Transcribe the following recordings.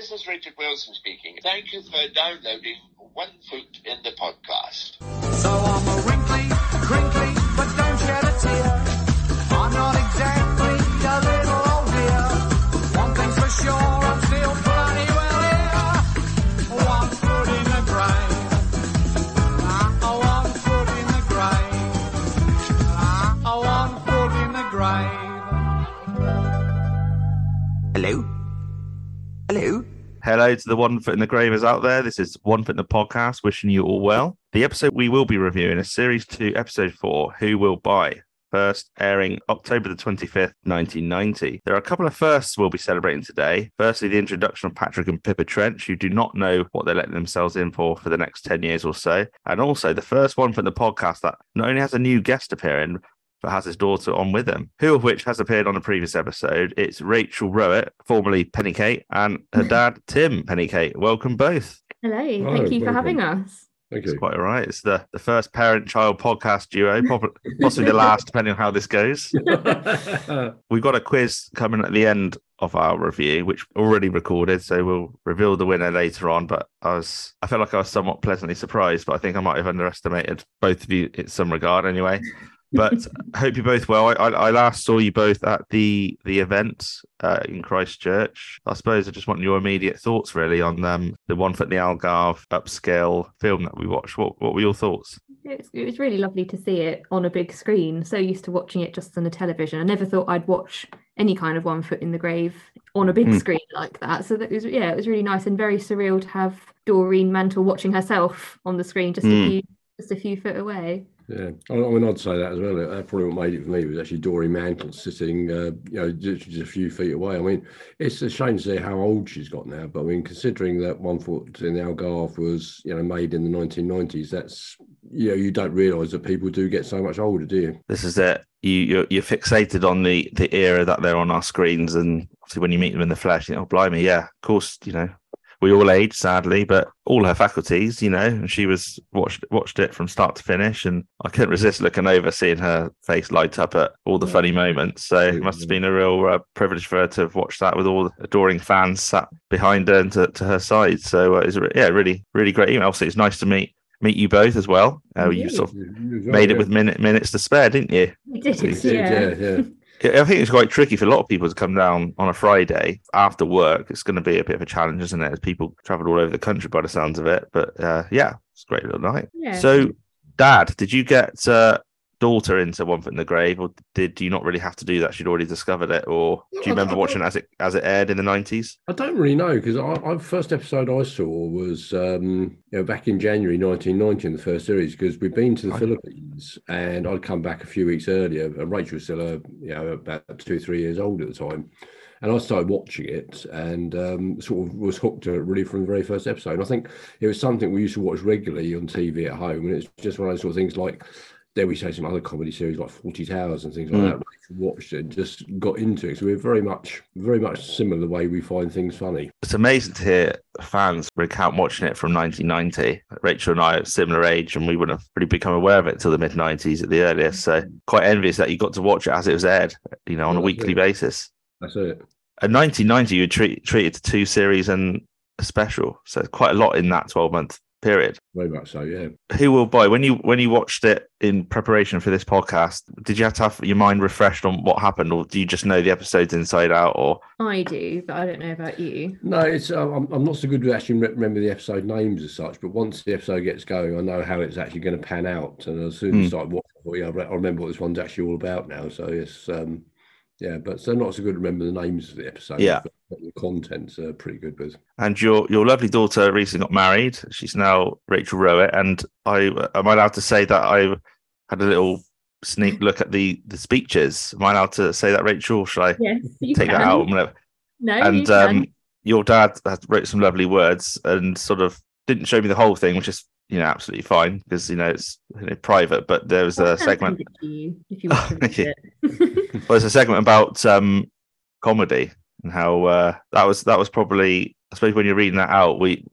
This is Richard Wilson speaking. Thank you for downloading One Foot in the Podcast. Hello to the One Foot in the Gravers out there. This is One Foot in the Podcast, wishing you all well. The episode we will be reviewing is Series 2, Episode 4, Who Will Buy? First airing October the 25th, 1990. There are a couple of firsts we'll be celebrating today. Firstly, the introduction of Patrick and Pippa Trench, who do not know what they're letting themselves in for for the next 10 years or so. And also the first one from the podcast that not only has a new guest appearing, but has his daughter on with him, who of which has appeared on a previous episode. It's Rachel Rowett, formerly Penny Kate, and her dad, Tim Penny Kate. Welcome both. Hello, Hello, thank you for having us. Thank It's you. quite all right. It's the, the first parent child podcast duo, prob- possibly the last, depending on how this goes. We've got a quiz coming at the end of our review, which already recorded, so we'll reveal the winner later on. But I was, I felt like I was somewhat pleasantly surprised, but I think I might have underestimated both of you in some regard, anyway. But I hope you're both well. I, I, I last saw you both at the the event uh, in Christchurch. I suppose I just want your immediate thoughts, really, on um, the one foot in the Algarve upscale film that we watched. What what were your thoughts? It was, it was really lovely to see it on a big screen. So used to watching it just on the television. I never thought I'd watch any kind of One Foot in the Grave on a big Hmm. screen like that. So that was yeah, it was really nice and very surreal to have Doreen Mantle watching herself on the screen just Hmm. a few just a few foot away. Yeah, I, mean, I'd say that as well. That probably what made it for me was actually Dory Mantle sitting, uh, you know, just, just a few feet away. I mean, it's a shame to see how old she's got now, but I mean, considering that One Foot in the Algarve was, you know, made in the 1990s, that's, you know, you don't realise that people do get so much older, do you? This is it. You you're, you're fixated on the the era that they're on our screens, and obviously when you meet them in the flesh, you know, oh, blimey, yeah, of course, you know, we all age sadly, but all her faculties, you know, and she was watched watched it from start to finish, and I couldn't resist looking over, seeing her face light up at all the Yeah. funny moments. So it must have been a real uh, privilege for her to have watched that with all the adoring fans sat behind her and to, to her side. So uh, it's re- yeah, really really great email. Also, it's nice to meet meet you both as well. Uh, you Indeed. sort of You- you- made it with minute, minutes to spare, didn't you? We did, You did, yeah. yeah, yeah. I think it's quite tricky for a lot of people to come down on a Friday after work. It's going to be a bit of a challenge, isn't it? As people travelled all over the country by the sounds of it. But uh, yeah, it's a great little night. Yeah. So, Dad, did you get uh, daughter into One Foot in the Grave, or did you not really have to do that? She'd already discovered it, or do you I- remember watching it as it as it aired in the nineties? I don't really know because I, I first episode I saw was um, you know back in January 1990 in the first series because we'd been to the Right. Philippines and I'd come back a few weeks earlier. And Rachel was still a, you know about two three years old at the time, and I started watching it and um, sort of was hooked to it really from the very first episode. And I think it was something we used to watch regularly on TV at home, and it's just one of those sort of things like. Dare we say some other comedy series like Fawlty Towers and things like Mm. that? Rachel watched it, just got into it. So we're very much, very much similar the way we find things funny. It's amazing to hear fans recount watching it from 1990. Rachel and I are similar age, and we wouldn't have really become aware of it till the mid 90s at the earliest. So quite envious that you got to watch it as it was aired, you know, on a weekly yeah. basis. That's it. In 1990, you were treat, treated to two series and a special, so quite a lot in that 12 month period. Very much so, yeah. Who will buy when you when you watched it in preparation for this podcast? Did you have to have your mind refreshed on what happened, or do you just know the episodes inside out? Or I do, but I don't know about you. No, it's uh, I'm, I'm not so good with actually re- remember the episode names as such, but once the episode gets going, I know how it's actually going to pan out. And as soon as I start watching, I thought, yeah, I I remember what this one's actually all about now. So it's um, yeah, but so not so good to remember the names of the episodes. Yeah. but the content's uh, pretty good with. and your your lovely daughter recently got married. She's now Rachel Rowett, and I am I allowed to say that I had a little sneak look at the the speeches. Am I allowed to say that, Rachel? Should I Yes, take can. that out? Whenever- No, and can. um, your dad had wrote some lovely words and sort of didn't show me the whole thing, which is you know absolutely fine because you know it's you know, private. But there was I'll a segment. it to you if you want to Thank read it. Well, there's a segment about um, comedy and how uh, that was that was probably I suppose when you're reading that out, we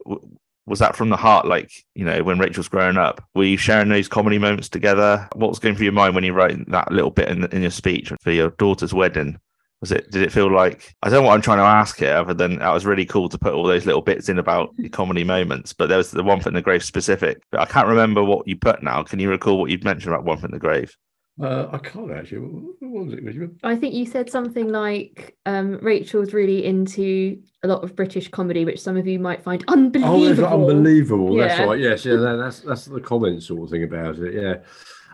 was that from the heart, like you know when Rachel's growing up. Were you sharing those comedy moments together? What was going through your mind when you wrote that little bit in, in your speech for your daughter's wedding? Was it? Did it feel like I don't know what I'm trying to ask here, other than that was really cool to put all those little bits in about the comedy moments. But there was the one in the grave specific. I can't remember what you put now. Can you recall what you'd mentioned about one in the grave? Uh, I can't actually. What was it? I think you said something like um, Rachel's really into a lot of British comedy, which some of you might find Oh, unbelievable. that's unbelievable. That's right. Yes, yeah, that, that's that's the comment sort of thing about it. Yeah,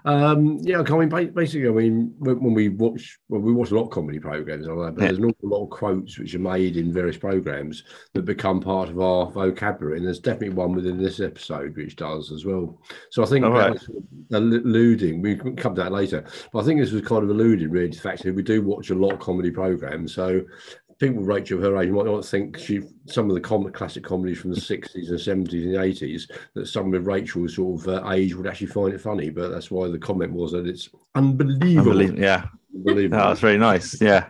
um, yeah. I mean, basically, I mean, when, we watch, well, we watch a lot of comedy programs, like that, but Yeah. there's an awful lot of quotes which are made in various programs that become part of our vocabulary, and there's definitely one within this episode which does as well. So I think right. alluding. We can come to that later, but I think this was kind of alluding really to the fact that we do watch a lot of comedy programs, so people Rachel her age might not think she some of the com- classic comedies from the 60s and 70s and 80s that some of Rachel's sort of uh, age would actually find it funny but that's why the comment was that it's unbelievable. Yeah, unbelievable. that was very nice. Yeah,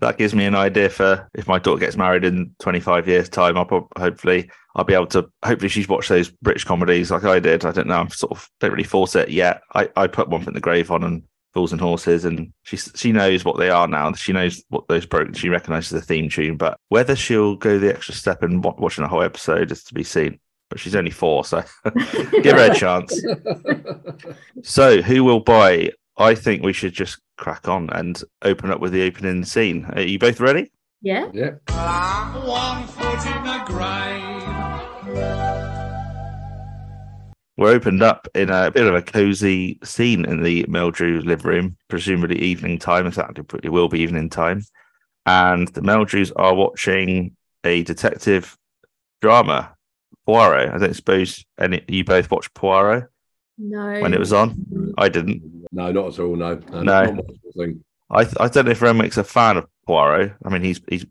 that gives me an idea for if my daughter gets married in 25 years' time. I'll prob- hopefully I'll be able to. Hopefully, she's watched those British comedies like I did. I don't know. I'm sort of don't really force it yet. I I put one in the grave on and Fools and Horses, and she she knows what they are now. She knows what those broke. She recognises the theme tune, but whether she'll go the extra step and wa- watching a whole episode is to be seen. But she's only four, so give her a chance. So, who will buy? I think we should just crack on and open up with the opening scene. Are you both ready? Yeah. yeah One foot in the grave. We're opened up in a bit of a cozy scene in the Meldrew living room, presumably evening time. In fact, it will be evening time. And the Meldrews are watching a detective drama, Poirot. I don't suppose any you both watched Poirot No. when it was on. I didn't. no not at all no no, No. not my sort of thing. I I don't know if Renwick's a fan of Poirot. I mean, he's he's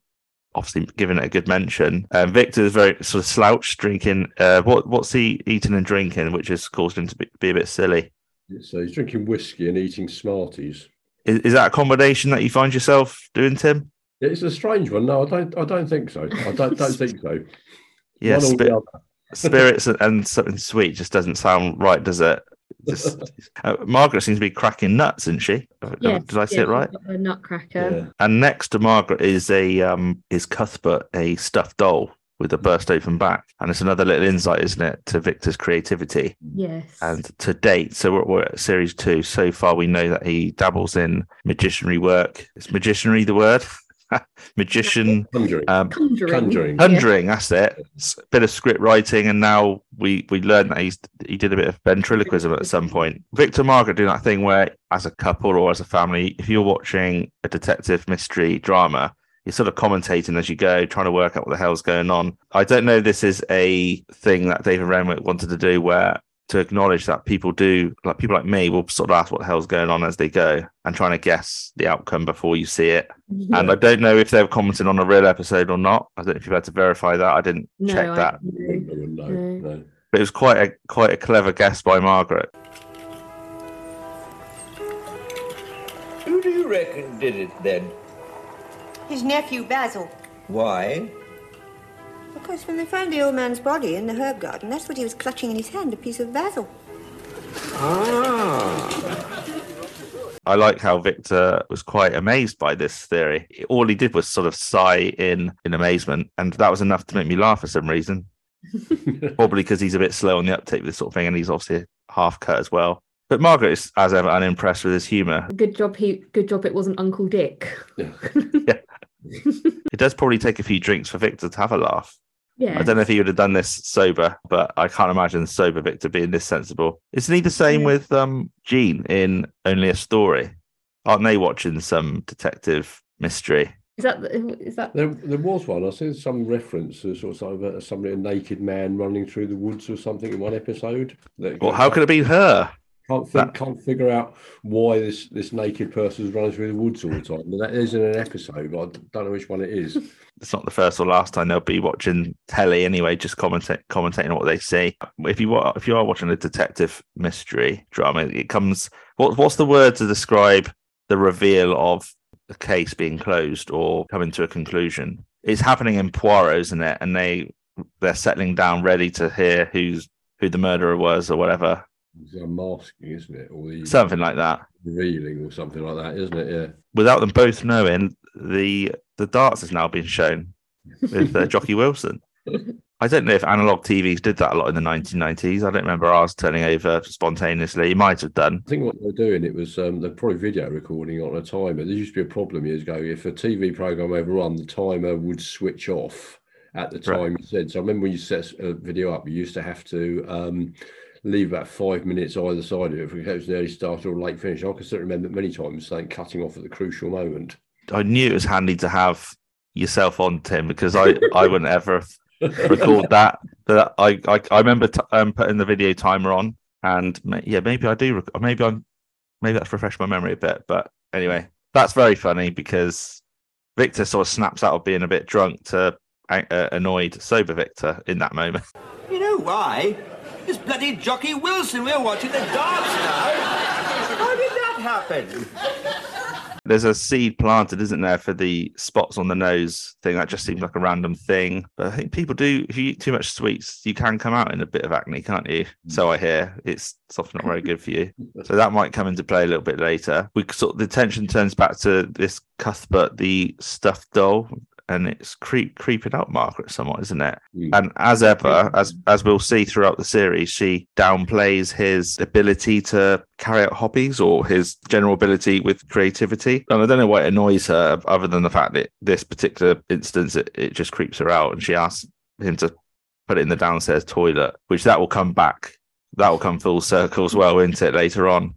obviously given it a good mention. Um, is very sort of slouched, drinking. Uh, what what's he eating and drinking, which has caused him to be, be a bit silly. so he's drinking whiskey and eating smarties Is, is that a combination that you find yourself doing, Tim? it's a strange one no i don't i don't think so i don't, don't think so Yeah, spi- spirits and, and something sweet just doesn't sound right, does it? Just, uh, Margaret seems to be cracking nuts, isn't she? Yes, Did I say yes, it right? A nutcracker. Yeah. And next to Margaret is a um is Cuthbert, a stuffed doll with a burst open back, and it's another little insight, isn't it, to Victor's creativity Yes. and to date. So we're, we're at series two. So far, we know that he dabbles in magicianry work. Is magicianry the word? Magician, conjuring um, conjuring. conjuring. Yeah. That's it. S- bit of script writing, and now we we learned that he's he did a bit of ventriloquism at some point. Victor and Margaret do that thing where, as a couple or as a family, if you're watching a detective mystery drama, you're sort of commentating as you go, trying to work out what the hell's going on. I don't know. if This is a thing that David Renwick wanted to do, where to acknowledge that people do, like people like me, will sort of ask what the hell's going on as they go and trying to guess the outcome before you see it. Yeah. And I don't know if they've commented on a real episode or not. I don't know if you've had to verify that. I didn't no, check I- that. no. I wouldn't No. no. But it was quite a quite a clever guess by Margaret. Who do you reckon did it then? His nephew Basil. Why? Because when they found the old man's body in the herb garden, that's what he was clutching in his hand, a piece of basil. Ah. I like how Victor was quite amazed by this theory. All he did was sort of sigh in in amazement, and that was enough to make me laugh for some reason. Probably because he's a bit slow on the uptake with this sort of thing, and he's obviously half cut as well. But Margaret is, as ever, unimpressed with his humour. Good job. He. Good job. It wasn't Uncle Dick. It does probably take a few drinks for Victor to have a laugh. Yeah. I don't know if he would have done this sober, but I can't imagine sober Victor being this sensible. Isn't he the same Yeah. with um Jean in Only a Story? Aren't they watching some detective mystery? Is that? the- Is that? There, there was one. I see some reference to sort of, a, somebody, a naked man running through the woods or something in one episode. Well, how could it be her? Can't think, can't figure out why this this naked person is running through the woods all the time. That isn't an episode, but I don't know which one it is. It's not the first or last time they'll be watching telly anyway, just commentate, commentating on what they see. If you wa- if you are watching a detective mystery drama, it comes. What what's the word to describe the reveal of the case being closed or coming to a conclusion? It's happening in Poirot, isn't it? And they they're settling down, ready to hear who's who the murderer was or whatever. It's unmasking, isn't it? Or the something like that. revealing or something like that, isn't it? Yeah. Without them both knowing, the the darts has now been shown with uh, Jocky Wilson. I don't know if analog TVs did that a lot in the 1990s. I don't remember ours turning over spontaneously. You might have done. I think what they were doing, it was um, they're probably video recording on a timer. There used to be a problem years ago. If a TV program overrun, the timer would switch off at the Right. time you said. So I remember when you set a video up, you used to have to um, leave about five minutes either side of it if it was an early start or a late finish. I can still remember many times saying cutting off at the crucial moment. I knew it was handy to have yourself on, Tim, because I, I wouldn't ever have recalled that. But I, I, I remember t- um, putting the video timer on, and ma- yeah, maybe I do. Rec- maybe I'm, maybe that's refreshed my memory a bit. But anyway, that's very funny because Victor sort of snaps out of being a bit drunk to uh, annoyed sober Victor in that moment. You know why? It's bloody Jocky Wilson. We're watching the darts now. How did that happen? There's a seed planted, isn't there, for the spots on the nose thing? That just seems like a random thing. But I think people do, if you eat too much sweets, you can come out in a bit of acne, can't you? So I hear it's, it's often not very good for you. So that might come into play a little bit later. We sort of, the tension turns back to this Cuthbert, the stuffed doll, and it's creep, creeping up Margaret somewhat, isn't it? Mm. And as ever, as as we'll see throughout the series, she downplays his ability to carry out hobbies or his general ability with creativity. And I don't know why it annoys her, other than the fact that this particular instance it, it just creeps her out, and she asks him to put it in the downstairs toilet, which that will come back. That will come full circle as well into it later on.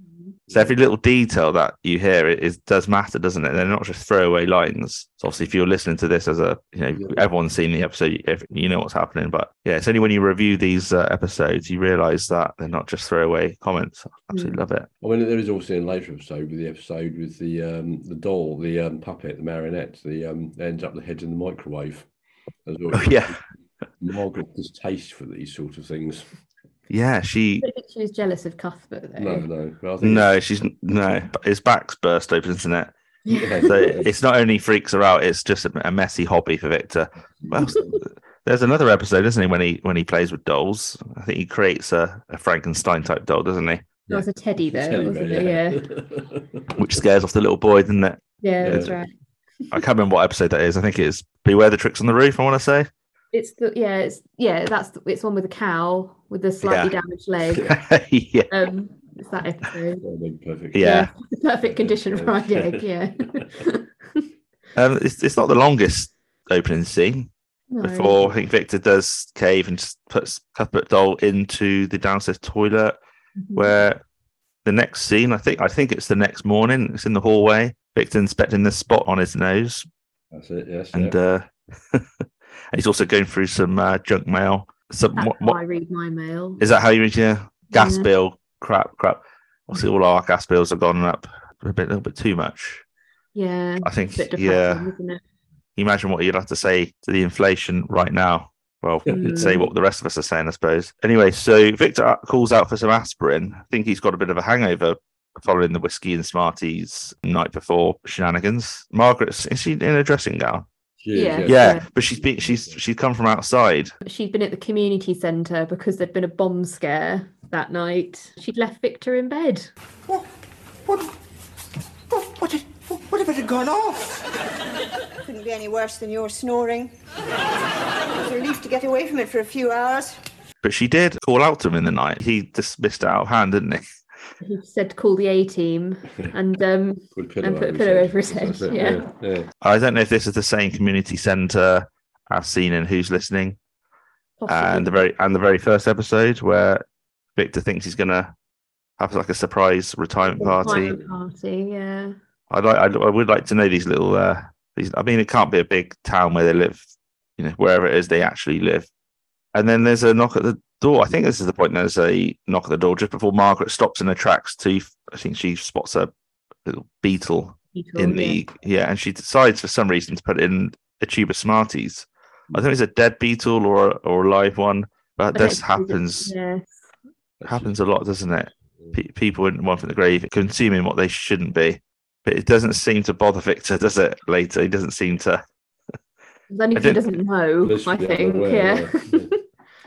So every little detail that you hear it is does matter, doesn't it? They're not just throwaway lines. So obviously, if you're listening to this as a, you know, everyone's seen the episode, if you know what's happening. But yeah, it's only when you review these uh, episodes you realise that they're not just throwaway comments. I absolutely love it. I mean, there is also in a later episode with the episode with the um, the doll, the um, puppet, the marionette, the um, ends up the head in the microwave. As well. Oh, yeah. Margaret has taste for these sort of things. Yeah, she. I think she was jealous of Cuthbert though. No, no. but think No, she's no. His back's burst open, isn't it? Yeah. So it's not only freaks her out; it's just a, a messy hobby for Victor. Well, there's another episode, isn't he, when he when he plays with dolls? I think he creates a, a Frankenstein type doll, doesn't he? There was a teddy there, Teddy wasn't bear, it? Yeah. Which scares off the little boy, doesn't it? Yeah, that's Yeah. right. I can't remember what episode that is. I think it's Beware the Tricks on the Roof. I want to say. It's the yeah, it's yeah, that's the, it's one with a cow with the slightly Yeah. damaged leg. yeah, Um, it's that episode. Perfect. yeah. the perfect condition fried egg. Yeah. Um, it's it's not the longest opening scene. No. before I think Victor does cave and just puts Cuthbert doll into the downstairs toilet. Mhm. Where the next scene, I think, I think it's the next morning. It's in the hallway. Victor inspecting the spot on his nose, That's it. Yes. and yeah. uh, and he's also going through some uh, junk mail. Some That's what, how what I read my mail. is that? How you read your gas Yeah. bill? Crap, crap. Obviously, all our gas bills have gone up a bit, a little bit too much. Yeah. I think, a bit yeah. isn't it? Imagine what you'd have to say to the inflation right now? Well, you'd say what the rest of us are saying, I suppose. Anyway, so Victor calls out for some aspirin. I think he's got a bit of a hangover following the whiskey and Smarties night before shenanigans. Margaret, is she in a dressing gown? She yeah. Yeah, Yeah. but she's been, she's she's come from outside. She'd been at the community centre because there'd been a bomb scare that night. She'd left Victor in bed. What? What? What? What? Had, what if it had gone off? Couldn't be any worse than your snoring. It was a relief to get away from it for a few hours. But she did call out to him in the night. He dismissed it out of hand, didn't he? He said to call the A team and um Put a pillow And put a over pillow his over his head, yeah. yeah. yeah. I don't know if this is the same community centre as seen in Who's Listening. and the very and the very first episode where Victor thinks he's gonna have like a surprise retirement party. Retirement party, yeah. I'd like I'd, I would like to know these little uh these I mean it can't be a big town where they live, you know, wherever it is they actually live. And then there's a knock at the door. I think this is the point there's a knock at the door just before Margaret stops in her tracks to I think she spots a little beetle Beetle, in the yeah, and she decides for some reason to put in a tube of Smarties. I think it's a dead beetle or a, or a live one, but I don't this it- happens Yeah. happens a lot, doesn't it? Pe- people in one from the grave consuming what they shouldn't be, but it doesn't seem to bother Victor, does it? Later, he doesn't seem to. It's only I if he doesn't know, I think. unaware, Yeah. yeah.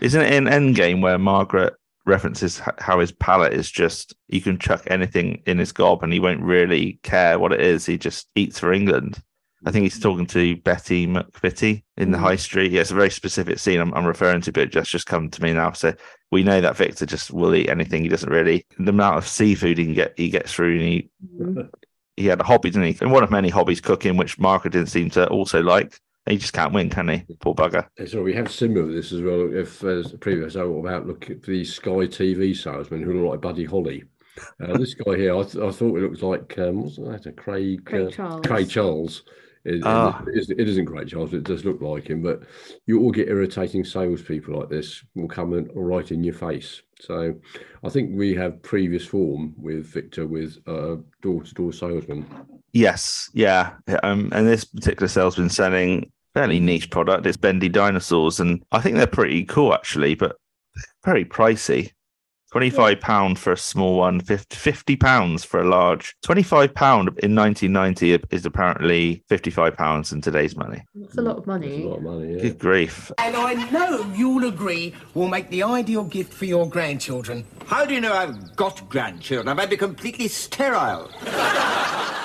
Isn't it in Endgame where Margaret references how his palate is just you can chuck anything in his gob and he won't really care what it is. He just eats for England. I think he's talking to Betty McVitie in the Mm. high street. Yeah, it's a very specific scene I'm, I'm referring to, but it just just come to me now. So we know that Victor just will eat anything. He doesn't really the amount of seafood he can get he gets through and he Mm. he had a hobby, didn't he? And one of many hobbies cooking, which Margaret didn't seem to also like. He just can't win, can he? Poor bugger. So we have similar with this as well. If as the previous episode about looking for these Sky TV salesmen who look like Buddy Holly. Uh, this guy here, I, th- I thought it looked like um, wasn't that a Craig Craig uh, Charles. Craig Charles. It, Ah. it, is- it isn't Craig Charles, but it does look like him. But you all get irritating salespeople like this will come and right in your face. So I think we have previous form with Victor with uh, door-to-door salesman. Yes, yeah. Um, and this particular salesman selling fairly niche product. It's bendy dinosaurs, and I think they're pretty cool actually, but very pricey. Twenty-five pound for a small one, 50 pounds for a large. Twenty-five pound in nineteen ninety is apparently fifty-five pounds in today's money. That's a lot of money. That's a money. lot of money. Yeah. Good grief! And I know you'll agree will make the ideal gift for your grandchildren. How do you know I've got grandchildren? I've had to be completely sterile.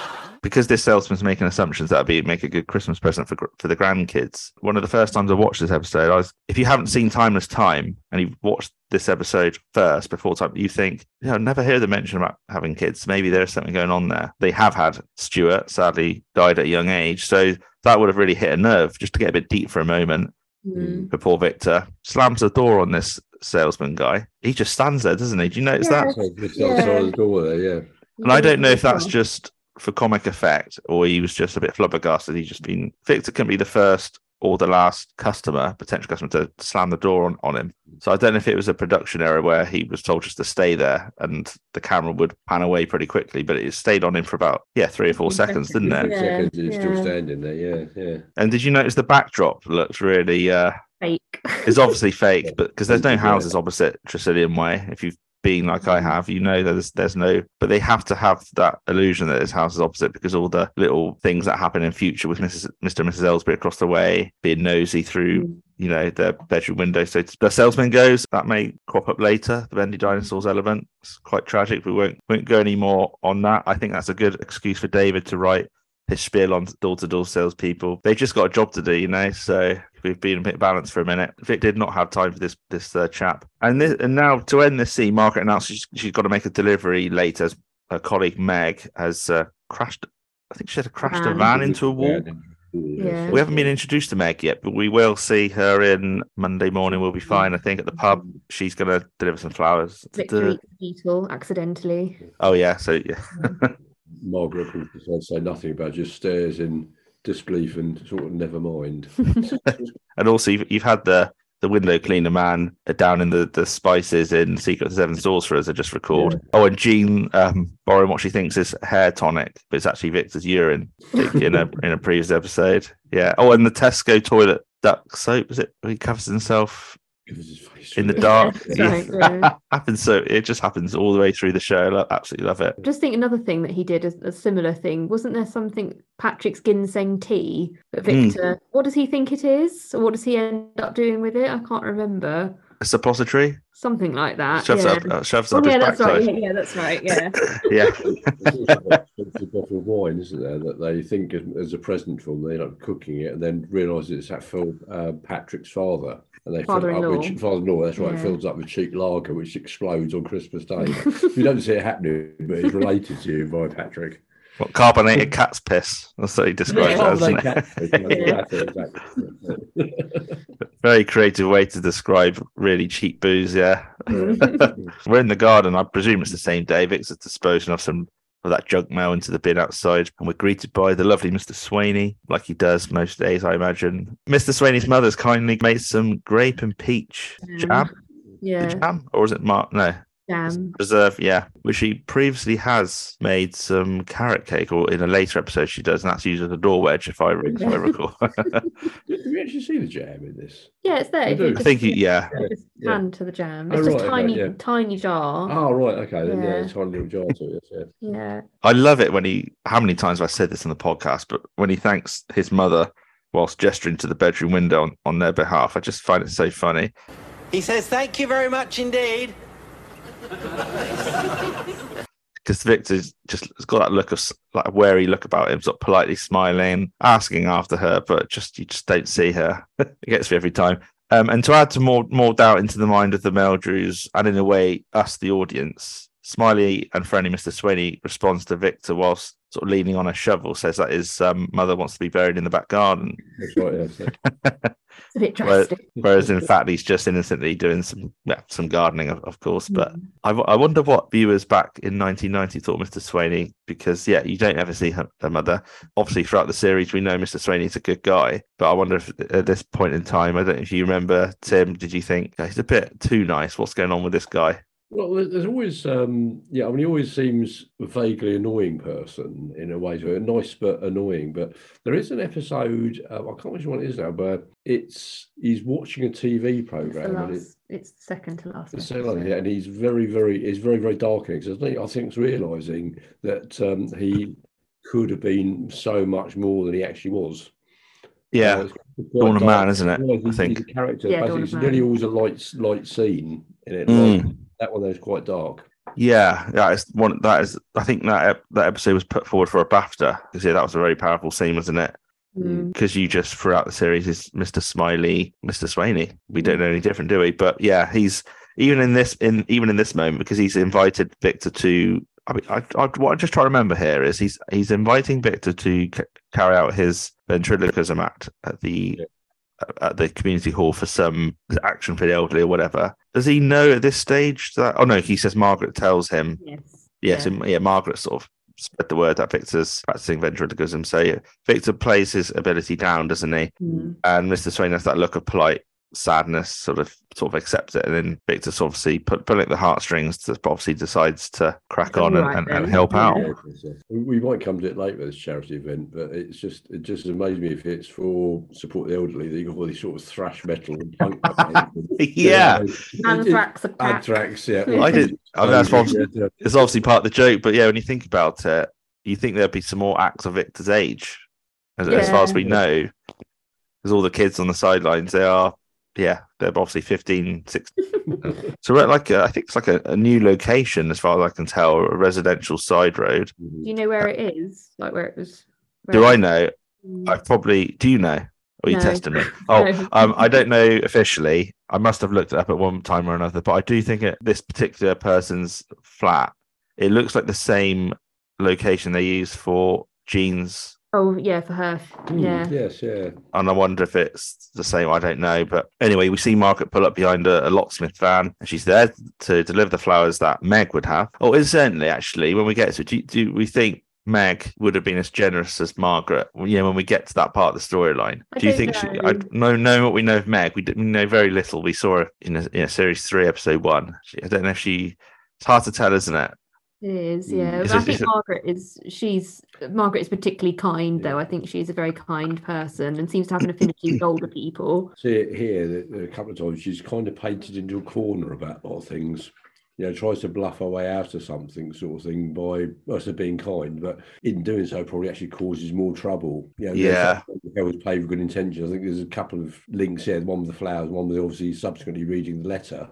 because this salesman's making assumptions that'd be make a good Christmas present for for the grandkids. One of the first times I watched this episode, I was if you haven't seen Timeless Time and you've watched this episode first before time, you think, yeah, I never hear them mention about having kids. Maybe there's something going on there. They have had Stuart, sadly died at a young age, so that would have really hit a nerve just to get a bit deep for a moment. Mm. For poor Victor, slams the door on this salesman guy. He just stands there, doesn't he? Do you notice that? So the door yeah. And I don't know if that's just for comic effect or he was just a bit flabbergasted. He's just been Victor can be the first or the last customer, potential customer, to slam the door on, on him. So I don't know if it was a production error where he was told just to stay there and the camera would pan away pretty quickly, but it stayed on him for about yeah three or four Few seconds, didn't seconds, it? Yeah, Seconds, it's still standing there. Yeah, yeah. And did you notice the backdrop looks really uh Fake. it's obviously fake, but because there's no houses opposite Tresillian Way. If you've been like I have, you know there's there's no, but they have to have that illusion that this house is opposite because all the little things that happen in future with Mrs. Mr. and Mrs. Ellsbury across the way, being nosy through Mm. you know the bedroom window. So the salesman goes that may crop up later. The bendy dinosaurs element. It's quite tragic. We won't won't go any more on that. I think that's a good excuse for David to write his spiel on door to door salespeople. They've just got a job to do, you know. So we've been a bit balanced for a minute. Vic did not have time for this this uh, chap, and this, and now to end this scene, Margaret announces she's, she's got to make a delivery later. As her colleague Meg has uh, crashed. I think she had crashed a Van. van into a wall. Yeah. We haven't been introduced to Meg yet, but we will see her in Monday morning. We'll be fine, I think, at the pub. She's going to deliver some flowers. Victor eats beetle accidentally. Oh yeah, so yeah, Margaret course, decides to say nothing about, just stares in disbelief and sort of never mind. and also you've, you've had the the window cleaner man down in the, the spices in Secret of Seven Sorcerers. I just record. Oh, and Jean um, borrowing what she thinks is hair tonic, but it's actually Victor's urine in a in a previous episode. Yeah. Oh, and the Tesco toilet duck soap is it? He covers himself Covers his face in the dark. yeah. happens so it just happens all the way through the show. I lo- absolutely love it. Just think another thing that he did is a similar thing. Wasn't there something Patrick's ginseng tea? But Mm. Victor, what does he think it is? Or what does he end up doing with it? I can't remember. A suppository Something like that. shoves yeah. up, uh, shoves Oh, up yeah, his that's right. backside. Yeah, yeah, that's right. Yeah. Yeah. There's also a bottle of wine, isn't there? That they think as, as a present for them, they end up cooking it and then realise it's that Phil uh, Patrick's father. And they fill it up Father-in-law. with father-in-law. That's right. Yeah. Fills up with cheap lager, which explodes on Christmas Day. you don't see it happening, but it's related to you by Patrick. What carbonated cat's piss? That's what he describes Yeah. it as. isn't it? That's it, exactly. Very creative way to describe really cheap booze. Yeah, mm-hmm. we're in the garden. I presume it's the same day. Vic's is disposing of some of that junk mail into the bin outside, and we're greeted by the lovely Mr. Swainey, like he does most days, I imagine. Mr. Swainey's mother's kindly made some grape and peach Jam. jam. Yeah. Jam, or is it Mark? No, Jam. Preserve, yeah, which she previously has made some carrot cake, or in a later episode she does, and that's used as a door wedge, if I, if I recall. Did we actually see the jam in this? Yeah, it's there. I you do. I think, you, yeah, just Yeah. hand to the jam. Oh, It's just right, tiny, yeah. tiny jar. Oh, right. Okay. Then, yeah, Yeah. it's tiny little jar to it. yes, Yeah. Yeah. I love it when he. How many times have I said this in the podcast? But when he thanks his mother whilst gesturing to the bedroom window on, on their behalf, I just find it so funny. He says, thank you very much indeed. Because Victor's just has got that look of like a wary look about him, sort of politely smiling, asking after her, but just you just don't see her. it gets me every time. Um, and to add to more more doubt into the mind of the Meldrews, and in a way us, the audience, Smiley and friendly Mr. Swainey responds to Victor whilst sort of leaning on a shovel, says that his um, mother wants to be buried in the back garden. That's right. Yeah, so- It's a bit Whereas, drastic. whereas in fact he's just innocently doing some yeah, some gardening, of, of course. But I, I, w- I wonder what viewers back in 1990 thought Mr. Swainey because yeah, you don't ever see her, her mother. Obviously, throughout the series, we know Mr. Swainey's a good guy, but I wonder if at this point in time, I don't know if you remember Tim. Did you think "Oh, he's a bit too nice? What's going on with this guy? Well, there's always, um, yeah, I mean, he always seems a vaguely annoying person in a way, so nice but annoying. But there is an episode, uh, I can't remember what it is now, but it's he's watching a TV It's the program and it. It's the second to last. it's so episode. like, yeah, and he's very, very, it's very, very dark in it. 'cause I think, I think it's realizing that um, he could have been so much more than he actually was. Yeah, Uh, it's quite Dawn of. Man, isn't it? I he's- think. he's a character. Yeah, Dawn Basically, of it's Man. nearly always a light, light scene in it. Mm. Like, that one there's quite dark. Yeah, that is one. That is, I think that ep- that episode was put forward for a BAFTA because yeah, that was a very powerful scene, wasn't it? Mm. because you just throughout the series is Mr. Smiley, Mr. Swainey. We don't know any different, do we? But yeah, he's even in this in even in this moment because he's invited Victor to. I mean, I, I, what I just try to remember here is he's he's inviting Victor to c- carry out his ventriloquism act at the at the community hall for some action for the elderly or whatever. Does he know at this stage that? Oh no, he says Margaret tells him Yes. Yes, Yeah. and yeah, Margaret sort of spread the word that Victor's practicing ventriloquism. So yeah, Victor plays his ability down, doesn't he? Mm. And Mr. Swain has that look of polite sadness, sort of sort of accepts it, and then Victor's obviously put, pulling at the heartstrings, to, obviously decides to crack It's on and, and, and help out. Yeah, we we might come to it later this charity event, but it's just it just amazes me if it's for support the elderly that you got all these sort of thrash metal and punk. bands you Yeah. know, it- it- Anthrax. Anthrax, yeah. I did- I mean, that's obviously- yeah. It's obviously part of the joke, but yeah, when you think about it, you think there'd be some more acts of Victor's age, as, as far as we know, because all the kids on the sidelines, they are, yeah, they're obviously 15, 16. so we're at like, a, I think it's like a, a new location, as far as I can tell, a residential side road. Do you know where it is? Like where it was? Do where I know? Mm. I probably do you know? Or are you No. testing me? Oh, No. um, I don't know officially. I must have looked it up at one time or another, but I do think at this particular person's flat, it looks like the same location they use for Jean's. Oh yeah, for her. Hmm, yeah. Yes, yeah. And I wonder if it's the same. I don't know. But anyway, we see Margaret pull up behind a, a locksmith van and she's there to deliver the flowers that Meg would have. Oh, incidentally, actually, when we get to do, do we think Meg would have been as generous as Margaret? You know, when we get to that part of the storyline, do you don't think she? I know know what we know of Meg. We, d- we know very little. We saw her in a, in a series three, episode one. She, I don't know if she. It's hard to tell, isn't it? It is, Mm. yeah. Is But I think is Margaret is she's Margaret is particularly kind though. I think she's a very kind person and seems to have an affinity with older people. See it here that- that a couple of times she's kind of painted into a corner about a lot of things. You know, tries to bluff her way out of something, sort of thing, by also being kind, but in doing so, probably actually causes more trouble. You know, Yeah. It was paid with good intentions. I think there's a couple of links here. One with the flowers, one with obviously subsequently reading the letter.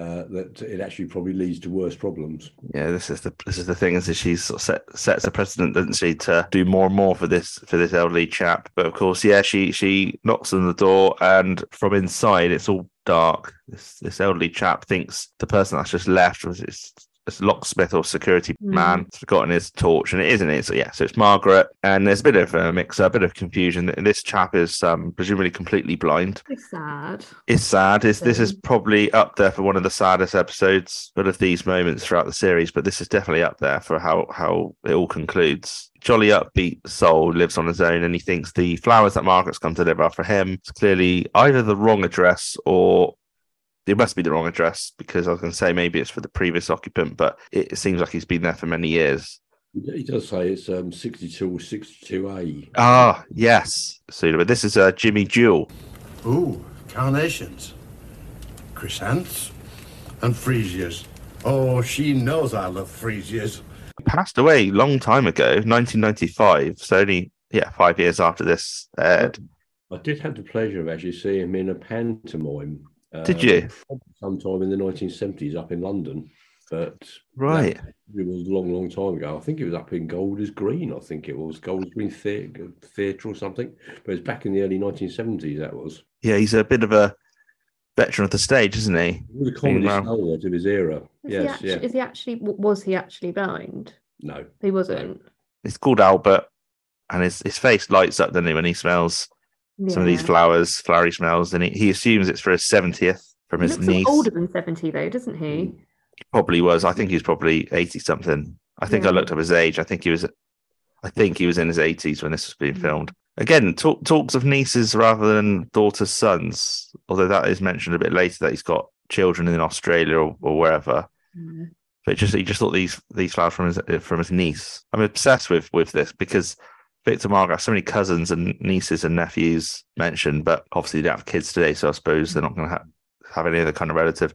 Uh, that it actually probably leads to worse problems. Yeah, this is the this is the thing is that she sort of set, sets a precedent, doesn't she, to do more and more for this for this elderly chap. But of course, yeah, she she knocks on the door, and from inside, it's all dark. This this elderly chap thinks the person that's just left was this locksmith or security Mm. man has forgotten his torch, and it isn't it. So yeah, so it's Margaret, and there's a bit of a mix, a bit of confusion. This chap is um, presumably completely blind. It's sad. It's sad. It's, this is Um, probably up there for one of the saddest episodes but of these moments throughout the series, but this is definitely up there for how, how it all concludes. Jolly upbeat soul lives on his own and he thinks the flowers that Margaret's come to deliver are for him. It's clearly either the wrong address or it must be the wrong address because I was going to say maybe it's for the previous occupant, but it, it seems like he's been there for many years. He he does say it's um, 62 or 62A. Ah, yes. So, but this is uh, Jimmy Jewel. Ooh, carnations, chrysanths, and freesias. Oh, she knows I love freesias. passed away a long time ago, 1995. So only yeah, five years after this aired. I did have the pleasure of actually seeing him in a pantomime. Did um, you? Sometime in the 1970s up in London. but Right. it was a long, long time ago. I think it was up in Golders Green. I think it was Golders Green Theatre, Theatre or something. But it's back in the early 1970s. That was. Yeah, he's a bit of a veteran of the stage, isn't he? He was a comedy stalwart of his era. Is, he yes, actually, yeah. is he actually? Was he actually blind? No. He wasn't. He's called Albert, and his his face lights up, doesn't it, when he smells some of these flowers, flowery smells, and he, he assumes it's for his seventieth from He his niece. older than seventy, though, doesn't he? He probably was. I think he was probably eighty something. I think I looked up his age. I think he was. I think he was in his eighties when this was Mm. being filmed. Again, talk, talks of nieces rather than daughters' sons. Although that is mentioned a bit later that he's got children in Australia or, or wherever. Yeah. But just he just thought these these flowers from his from his niece. I'm obsessed with with this because Victor Margaret so many cousins and nieces and nephews mentioned, but obviously they don't have kids today, so I suppose they're not going to have have any other kind of relative.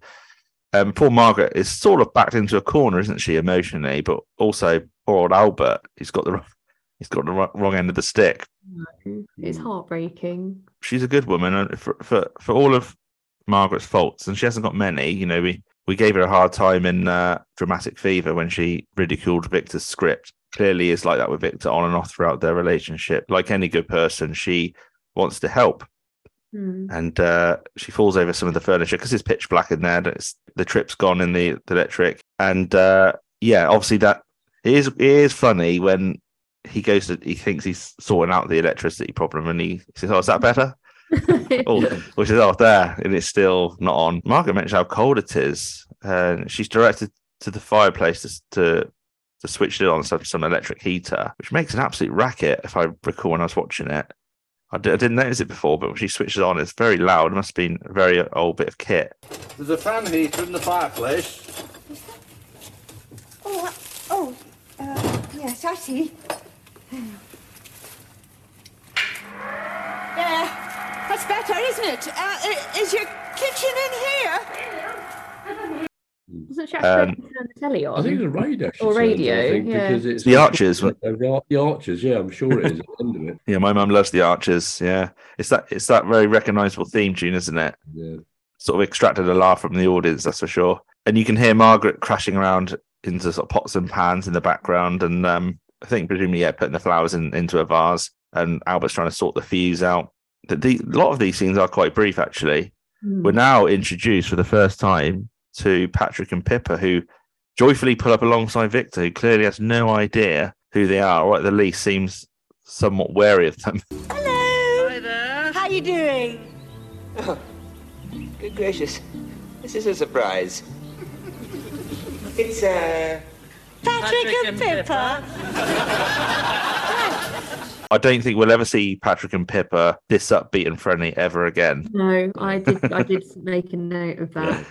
Um, poor Margaret is sort of backed into a corner, isn't she, emotionally? But also poor old Albert, he's got the wrong- he's got the wrong wrong end of the stick. It's heartbreaking. She's a good woman, and for for for all of Margaret's faults, and she hasn't got many. You know, we we gave her a hard time in uh, Dramatic Fever when she ridiculed Victor's script. Clearly, is like that with Victor on and off throughout their relationship. Like any good person, she wants to help, Hmm. and uh, she falls over some of the furniture because it's pitch black in there. It's, the trip's gone in the, the electric, and uh, yeah, obviously that it is it is funny when he goes to he thinks he's sorting out the electricity problem, and he says, "Oh, is that better?" oh, which is off there, and it's still not on. Margaret mentioned how cold it is, and she's directed to the fireplace to to, to switch it on some some electric heater, which makes an absolute racket. If I recall when I was watching it, I, didn't notice it before, but when she switches it on, it's very loud. It must have been a very old bit of kit. There's a fan heater in the fireplace. Oh, uh, oh, uh, yes, I see. There. That's better, isn't it? Uh, is your kitchen in here? Doesn't she Um, actually turn the telly on? I think it's a radio. she Or turns on, radio, I think, yeah. because it's The Archers. The the Archers, yeah, I'm sure it is at the end of it. Yeah, my mum loves the Archers. Yeah, it's that it's that very recognisable theme tune, isn't it? Yeah. Sort of extracted a laugh from the audience, that's for sure. And you can hear Margaret crashing around into sort of pots and pans in the background, and um, I think presumably yeah, putting the flowers in, into a vase, and Albert's trying to sort the fuse out. The, the, a lot of these scenes are quite brief, actually. Hmm. We're now introduced for the first time to Patrick and Pippa, who joyfully pull up alongside Victor, who clearly has no idea who they are, or at the least seems somewhat wary of them. Hello. Hi there. How you doing? Oh, Good gracious. This is a surprise. It's, uh. Patrick, and Pippa. I don't think we'll ever see Patrick and Pippa this upbeat and friendly ever again. No, I did. I did make a note of that.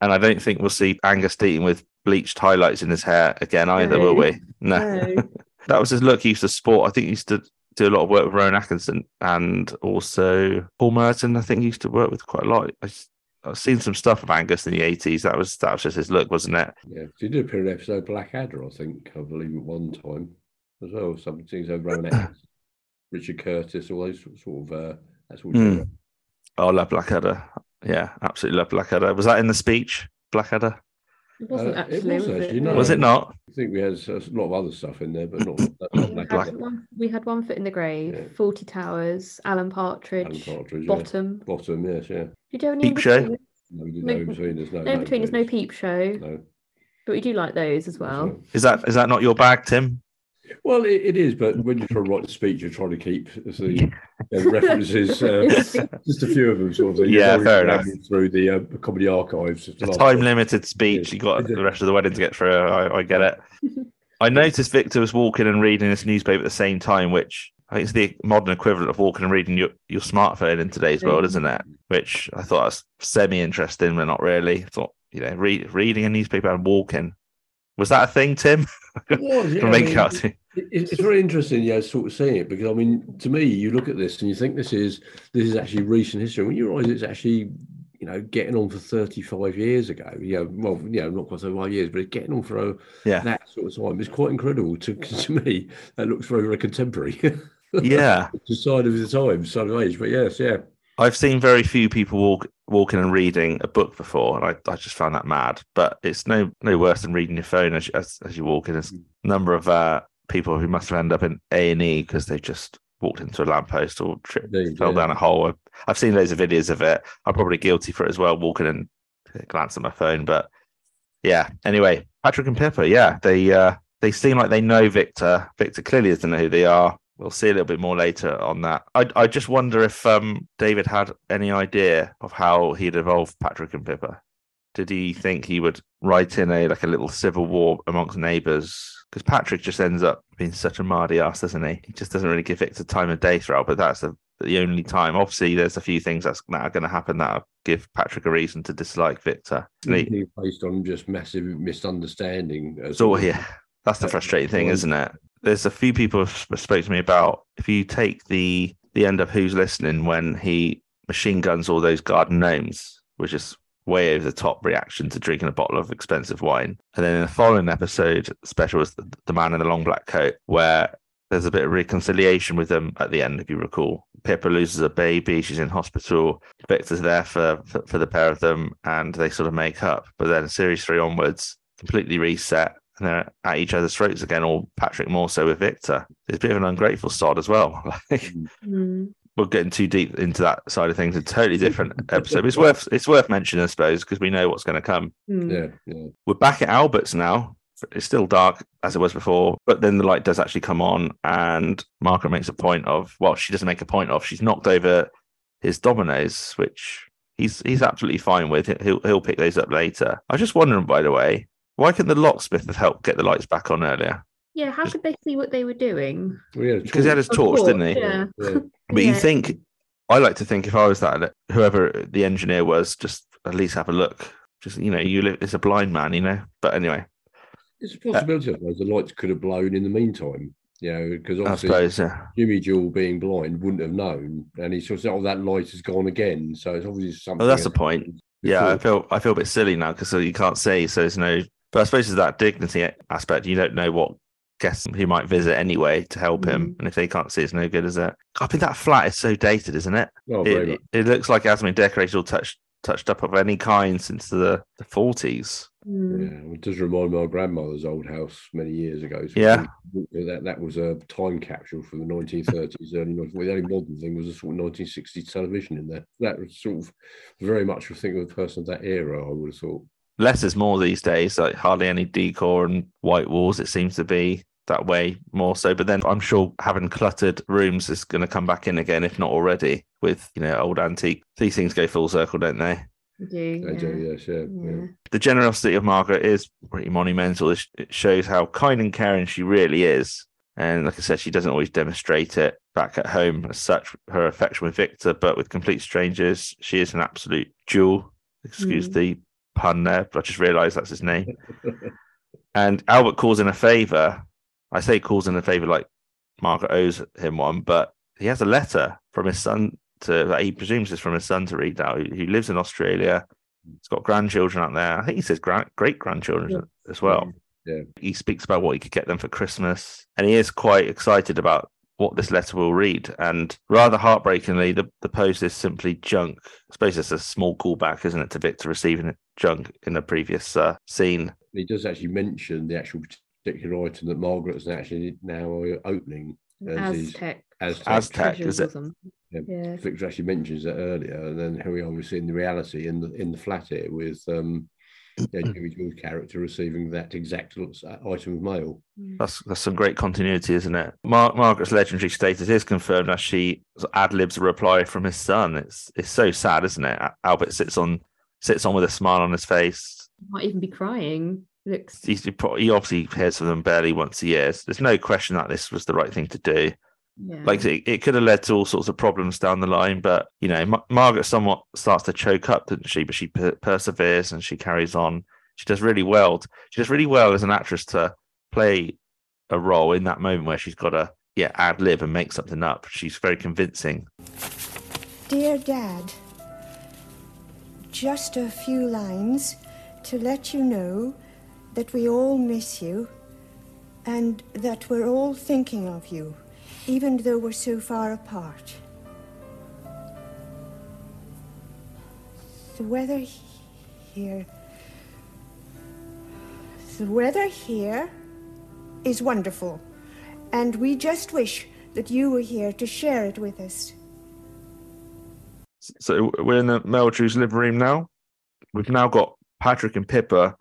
And I don't think we'll see Angus Deayton with bleached highlights in his hair again either, No. will we? No. No. that was his look he used to sport. I think he used to do a lot of work with Rowan Atkinson and also Paul Merton. I think he used to work with quite a lot. I, have seen some stuff of Angus in the 80s. That was that was just his look, wasn't it? Yeah, he did appear in an episode of Blackadder, I think, I believe, at one time as well. Some things over Rowan Atkinson, Richard Curtis, all those sort of uh, that sort of Hmm. Oh, I love Blackadder. Yeah, absolutely love Blackadder. Was that in the speech? Blackadder? It wasn't Uh, actually. it was was actually, it? no. Was it not? I think we had a lot of other stuff in there, but not, not We Blackadder. had, one, we had one foot in the grave, Yeah. Fawlty Towers, Alan Partridge, Alan Partridge, yeah. Bottom. Bottom, yes, yeah. Did you do any Peep Show? in-between? No, we did No- no in between. There's no, No, in between. There's no peep show, No. but we do like those as well. Is that is that not your bag, Tim? Well, it, it is, but when you try to write the speech, you're trying to keep the uh, references, uh, just a few of them, sort of thing. Yeah, fair enough. Through the uh, comedy archives. A time limited speech. You got the rest of the wedding to get through. I, I get it. I noticed Victor was walking and reading this newspaper at the same time, which I think is the modern equivalent of walking and reading your, your smartphone in today's world, isn't it? Which I thought was semi interesting, but not really. I thought, you know, read, reading a newspaper and walking. Was that a thing, Tim? It was, yeah, I mean, it- It's very interesting, yeah, sort of seeing it because I mean, to me, you look at this and you think this is this is actually recent history. When you realise it's actually, you know, getting on for thirty five years ago. Yeah, well, you know, not quite thirty five years, but it's getting on for a, Yeah. that sort of time. It's quite incredible to to me. That looks very very contemporary. Yeah. a sign of the time, side of age. But yes, yeah. I've seen very few people walk walking and reading a book before, and I, I just found that mad. But it's no no worse than reading your phone as you- as, as you walk in. There's a number of uh, people who must have ended up in A and E because they've just walked into a lamppost or tripped, fell down a hole. I've, I've seen loads of videos of it. I'm probably guilty for it as well, walking and glance at my phone. But yeah, anyway, Patrick and Pippa, yeah, they uh, they seem like they know Victor. Victor clearly doesn't know who they are. We'll see a little bit more later on that. I I just wonder if um, David had any idea of how he'd evolve Patrick and Pippa. Did he think he would write in a like a little civil war amongst neighbours? Because Patrick just ends up being such a mardy ass, doesn't he? He just doesn't really give Victor time of day throughout, but that's the, the only time. Obviously, there's a few things that's, that are going to happen that give Patrick a reason to dislike Victor. isn't he? Everything based on just massive misunderstanding. So well. yeah, that's the frustrating thing, isn't it? There's a few people have spoke to me about if you take the the end of Who's Listening when he machine guns all those garden gnomes, which is way over the top reaction to drinking a bottle of expensive wine, and then in the following episode, special was the, the man in the long black coat, where there's a bit of reconciliation with them at the end, if you recall. Pippa loses a baby, she's in hospital. Victor's there for, for for the pair of them, and they sort of make up. But then series three onwards, completely reset, and they're at each other's throats again. Or Patrick more so with Victor. It's a bit of an ungrateful start as well. Like Mm. we're getting too deep into that side of things. A totally different episode. It's worth it's worth mentioning, I suppose, because we know what's going to come. Mm. Yeah, yeah. We're back at Albert's now. It's still dark as it was before, but then the light does actually come on, and Margaret makes a point of well, she doesn't make a point of. She's knocked over his dominoes, which he's he's absolutely fine with. He'll he'll pick those up later. I was just wondering, by the way, why couldn't the locksmith have helped get the lights back on earlier? Yeah, how could they see what they were doing? Well, yeah, Because he had his Of torch, didn't he? Yeah. yeah. But you think I like to think if I was that whoever the engineer was, just at least have a look. Just you know, you live it's a blind man, you know. But anyway, It's a possibility, I suppose, the lights could have blown in the meantime. You know, because I obviously suppose yeah. Jimmy Jewel being blind wouldn't have known, and he sort of said, "Oh, that light has gone again." So it's obviously something. Oh, that's the point. happened Yeah, I feel I feel a bit silly now because uh, you can't see, so there's no. But I suppose there's that dignity aspect. You don't know what guests he might visit anyway to help him, and if they can't see, it's no good, is it? I think that flat is so dated, isn't it? Oh, it, it, it looks like it hasn't been decorated or touched touched up of any kind since the the forties. Mm. Yeah, it does remind me of my grandmother's old house many years ago. So Yeah. that that was a time capsule from the 1930s, early 19 the only modern thing was a sort of 1960s television in there. That was sort of very much a thing of a person of that era. I would have thought. Less is more these days. Like hardly any decor and white walls. It seems to be that way more so. But then I'm sure having cluttered rooms is going to come back in again, if not already, with you know old antique. These things go full circle, don't they? I do. Yeah. do, yes, yeah, yeah. Yeah. The generosity of Margaret is pretty monumental. It It shows how kind and caring she really is. And like I said, she doesn't always demonstrate it back at home as such, her affection with Victor, but with complete strangers, she is an absolute jewel. Excuse Mm. the pun there, but I just realised that's his name. And Albert calls in a favor. I say calls in a favor like Margaret owes him one, but he has a letter from his son to that he presumes is from his son to read out, who who lives in Australia. He's got grandchildren out there. I think he says grand, great grandchildren Yeah. as well. Yeah. He speaks about what he could get them for Christmas, and he is quite excited about what this letter will read. And rather heartbreakingly, the, the post is simply junk. I suppose it's a small callback, isn't it, to Victor receiving junk in the previous uh, scene. He does actually mention the actual particular item that Margaret is actually now opening. as Aztec. Aztec. Aztec, is it? Yeah. Yeah. Victor actually mentions that earlier, and then here we are. We're seeing the reality in the in the flat here with um, yeah, Jimmy Jewel's character receiving that exact item of mail. That's that's some great continuity, isn't it? Mar- Margaret's legendary status is confirmed as she ad libs a reply from his son. It's it's so sad, isn't it? Albert sits on sits on with a smile on his face. Might even be crying. Looks. He's, he obviously hears from them barely once a year. So there's no question that this was the right thing to do. Yeah. Like it, it could have led to all sorts of problems down the line, but you know, Ma- Margaret somewhat starts to choke up, doesn't she? But she per- perseveres and she carries on. She does really well. She does really well as an actress to play a role in that moment where she's got to yeah ad lib and make something up. She's very convincing. Dear Dad, just a few lines to let you know that we all miss you and that we're all thinking of you, even though we're so far apart. the weather he- here. The weather here is wonderful, and we just wish that you were here to share it with us. So we're in the Meldrews living room now. We've now got Patrick and Pippa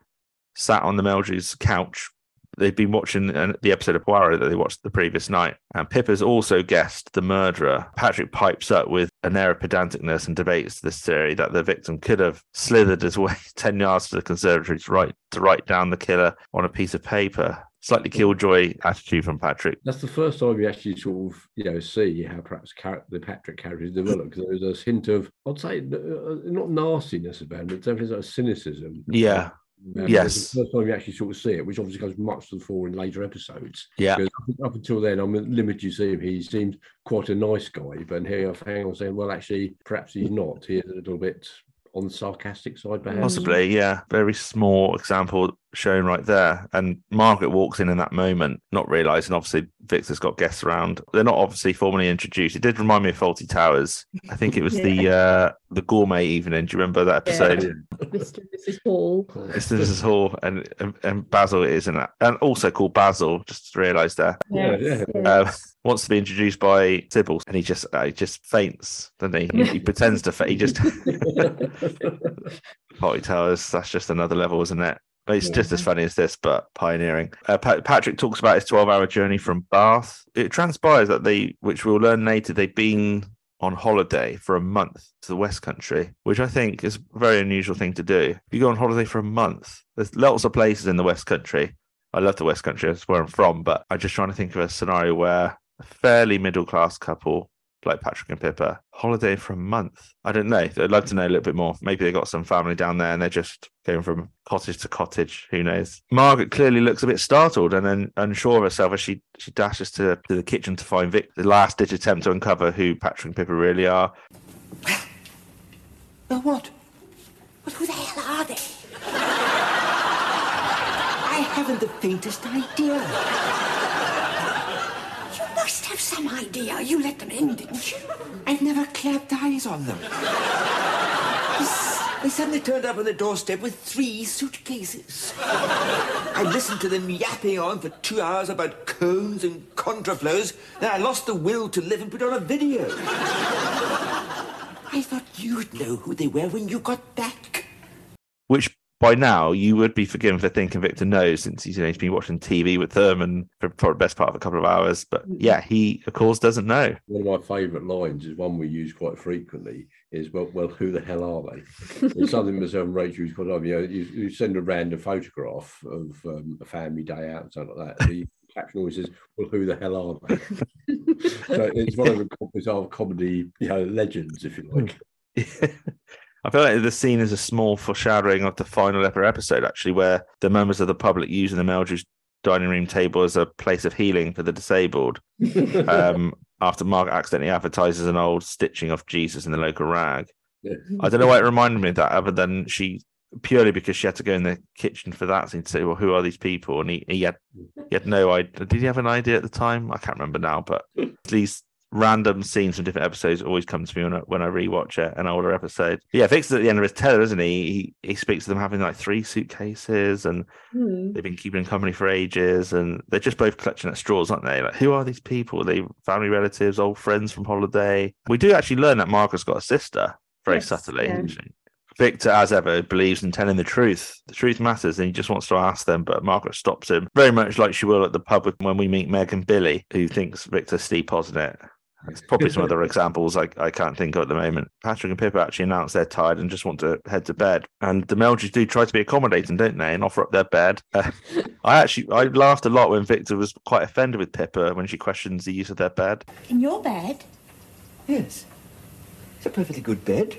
sat on the Meldrews couch. They've been watching the episode of Poirot that they watched the previous night. And Pippa's also guessed the murderer. Patrick pipes up with an air of pedanticness and debates this theory that the victim could have slithered his way 10 yards to the conservatory to write, to write down the killer on a piece of paper. Slightly killjoy attitude from Patrick. That's the first time we actually sort of, you know, see how perhaps the Patrick character is developed. Because there's a hint of, I'd say, uh, not nastiness about him, but definitely sort of cynicism. Yeah. Um, Yes. The first time we actually sort of see it, which obviously comes much to the fore in later episodes. Yeah. Because up, up until then, I'm limited to see him. He seems quite a nice guy, but here I found on saying, well, actually, perhaps he's not. He is a little bit on the sarcastic side, perhaps. Possibly, yeah. Very small example shown right there. And Margaret walks in in that moment, not realizing obviously Victor's got guests around. They're not obviously formally introduced. It did remind me of Fawlty Towers. I think it was the uh the gourmet evening. Do you remember that episode? Mr. and Mrs. Hall. It's Mrs. Hall and, and and Basil is in that, and also called Basil. Just realised there. Yeah, yeah. Um, wants to be introduced by Sybil, and he just uh, he just faints, doesn't he? He, he pretends to faint. He just Fawlty Towers. That's just another level, isn't it? But It's just as funny as this, but pioneering. Uh, Pa- Patrick talks about his 12 hour journey from Bath. It transpires that they, which we'll learn later, they've been on holiday for a month to the West Country, which I think is a very unusual thing to do. If you go on holiday for a month, there's lots of places in the West Country. I love the West Country, that's where I'm from, but I'm just trying to think of a scenario where a fairly middle class couple like Patrick and Pippa holiday for a month. I don't know. I'd love to know a little bit more. Maybe they got some family down there and they're just going from cottage to cottage. Who knows? Margaret clearly looks a bit startled and then unsure of herself as she she dashes to, to the kitchen to find Vic. The last ditch attempt to uncover who Patrick and Pippa really are. Well, what? But who the hell are they? I haven't the faintest idea. You must have some idea. You let them in, didn't you? I've never clapped eyes on them. They They suddenly turned up on the doorstep with three suitcases. I listened to them yapping on for two hours about cones and contraflows. Then I lost the will to live and put on a video. I thought you'd know who they were when you got back. Which by now you would be forgiven for thinking Victor knows since he's, you know, he's been watching TV with them and for, for the best part of a couple of hours. But yeah, he of course doesn't know. One of my favourite lines is one we use quite frequently. Is well, well, who the hell are they? it's something myself and Rachel used quite often. You know, you, you send a random photograph of um, a family day out and something like that. The caption always says, "Well, who the hell are they?" so it's one of the bizarre comedy, you know, legends, if you like. I feel like the scene is a small foreshadowing of the final ever episode, actually, where the members of the public using the Meldrews dining room table as a place of healing for the disabled. um, after Margaret accidentally advertises an old stitching of Jesus in the local rag. Yeah. I don't know why it reminded me of that, other than she purely because she had to go in the kitchen for that scene to say, "Well, who are these people?" And he, he had he had no idea. Did he have an idea at the time? I can't remember now, but these random scenes from different episodes always come to me when I, when I rewatch it, an older episode. But yeah, Vic's at the end of his tether, isn't he? He he speaks to them having like three suitcases, and Hmm. they've been keeping company for ages, and they're just both clutching at straws, aren't they? Like, who are these people? Are they family relatives, old friends from holiday? We do actually learn that Margaret's got a sister, very Yes, subtly. yeah. Victor, as ever, believes in telling the truth. The truth matters, and he just wants to ask them, but Margaret stops him, very much like she will at the pub when we meet Meg and Billy, who thinks Victor's steepos in it. There's probably some other examples I, I can't think of at the moment. Patrick and Pippa actually announce they're tired and just want to head to bed. And the Meldrews do try to be accommodating, don't they, and offer up their bed. Uh, I actually I laughed a lot when Victor was quite offended with Pippa when she questions the use of their bed. In your bed? Yes. It's a perfectly good bed.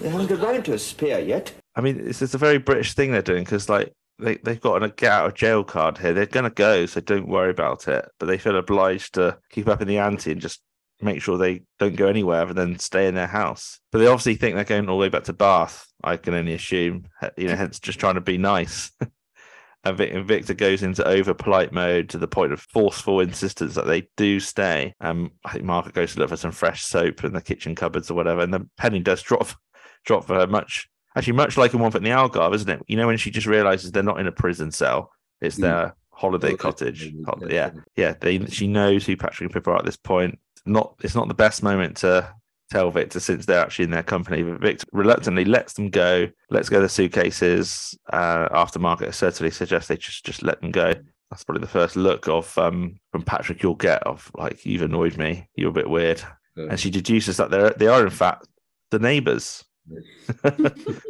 They haven't got round to a spare yet. I mean, it's, it's a very British thing they're doing because, like, they, they've got a get out of jail card here. They're going to go, so don't worry about it. But they feel obliged to keep up in the ante and just make sure they don't go anywhere other than stay in their house. But they obviously think they're going all the way back to Bath, I can only assume, you know, hence just trying to be nice. and, Victor goes into over polite mode to the point of forceful insistence that they do stay. Um, I think Margaret goes to look for some fresh soap in the kitchen cupboards or whatever. And then Penny does drop drop for her much Actually, much like in One Foot in the Algarve, isn't it? You know, when she just realizes they're not in a prison cell, it's Mm. their holiday Holiday cottage. Yeah, yeah. They she knows who Patrick and Pippa are at this point. Not it's not the best moment to tell Victor since they're actually in their company. But Victor reluctantly lets them go, lets go the suitcases. Uh, after Margaret certainly suggests they just just let them go. That's probably the first look of um from Patrick you'll get of like you've annoyed me. You're a bit weird. Yeah. And she deduces that they're they are in fact the neighbours.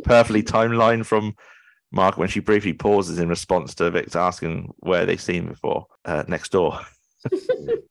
Perfectly timeline from Mark when she briefly pauses in response to Victor asking where they've seen before uh, next door.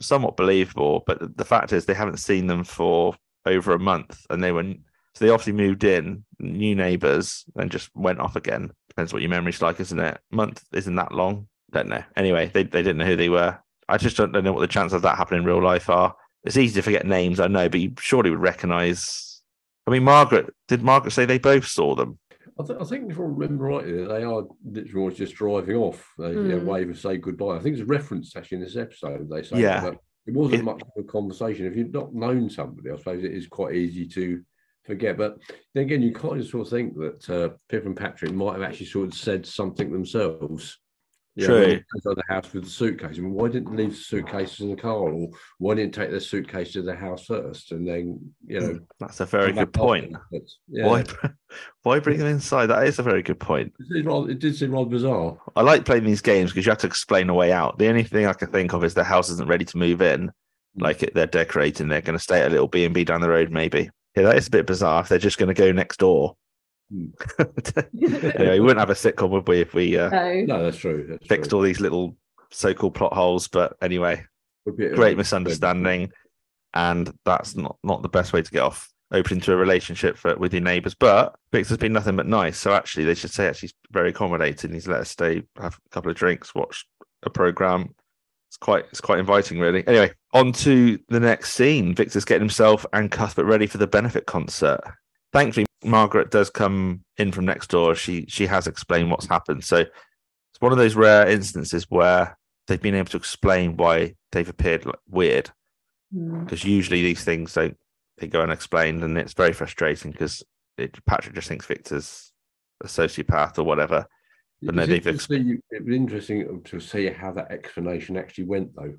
Somewhat believable, but the fact is they haven't seen them for over a month, and they were so they obviously moved in, new neighbours, and just went off again. Depends what your memory's like, isn't it? month isn't that long. Don't know. Anyway, they they didn't know who they were. I just don't know what the chances of that happening in real life are. It's easy to forget names, I know, but you surely would recognise. I mean, Margaret. Did Margaret say they both saw them? I, th- I think if I remember rightly, they are literally always just driving off. They you know, Mm. wave and say goodbye. I think it's a reference actually in this episode. They say, Yeah. but it wasn't It- much of a conversation. If you've not known somebody, I suppose it is quite easy to forget. But then again, you kind of sort of think that uh, Pip and Patrick might have actually sort of said something themselves. When True. the house with the suitcase. I mean, why didn't they leave the suitcases in the car, or why didn't take their suitcase to the house first, and then you know? Hmm, that's a very good point. Yeah. Why, why bring them inside? That is a very good point. It did, rather, it did seem rather bizarre. I like playing these games because you have to explain a way out. The only thing I can think of is the house isn't ready to move in. Hmm. Like they're decorating, they're going to stay at a little B and B down the road, maybe. Yeah, that is a bit bizarre. If they're just going to go next door. Hmm. anyway, we wouldn't have a sitcom, would we, if we uh, No. No, that's true. That's fixed true. all these little so-called plot holes? But anyway, Would be- great misunderstanding, and that's not not the best way to get off open to a relationship for, with your neighbours. But Victor's been nothing but nice, so actually they should say actually he's very accommodating. He's let us stay, have a couple of drinks, watch a program. It's quite it's quite inviting, really. Anyway, on to the next scene. Victor's getting himself and Cuthbert ready for the benefit concert. Thankfully, Margaret does come in from next door. She she has explained what's happened. So it's one of those rare instances where they've been able to explain why they've appeared like, weird Mm. because usually these things don't they go unexplained and it's very frustrating because Patrick just thinks Victor's a sociopath or whatever. But no, they've interesting- It'd be interesting to see how that explanation actually went, though.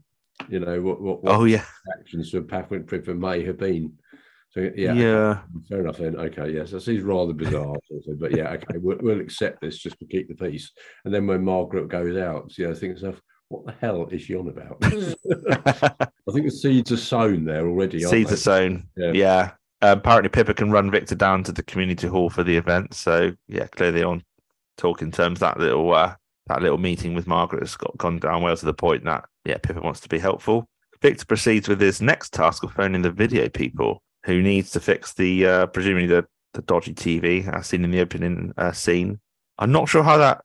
You know what? what, what Oh yeah, actions of Patrick Pippa may have been. So yeah, yeah, fair enough. Then okay, yes, that seems rather bizarre, sort but yeah, okay, we'll, we'll accept this just to keep the peace. And then when Margaret goes out, you know, think to yourself, what the hell is she on about? I think the seeds are sown there already. aren't seeds they? are sown. Yeah. Yeah. Um, apparently, Pippa can run Victor down to the community hall for the event. So yeah, clearly on talking terms. That little uh, that little meeting with Margaret has got gone down well to the point that yeah, Pippa wants to be helpful. Victor proceeds with his next task of phoning the video people who needs to fix the uh, presumably the the dodgy TV as seen in the opening uh, scene. I'm not sure how that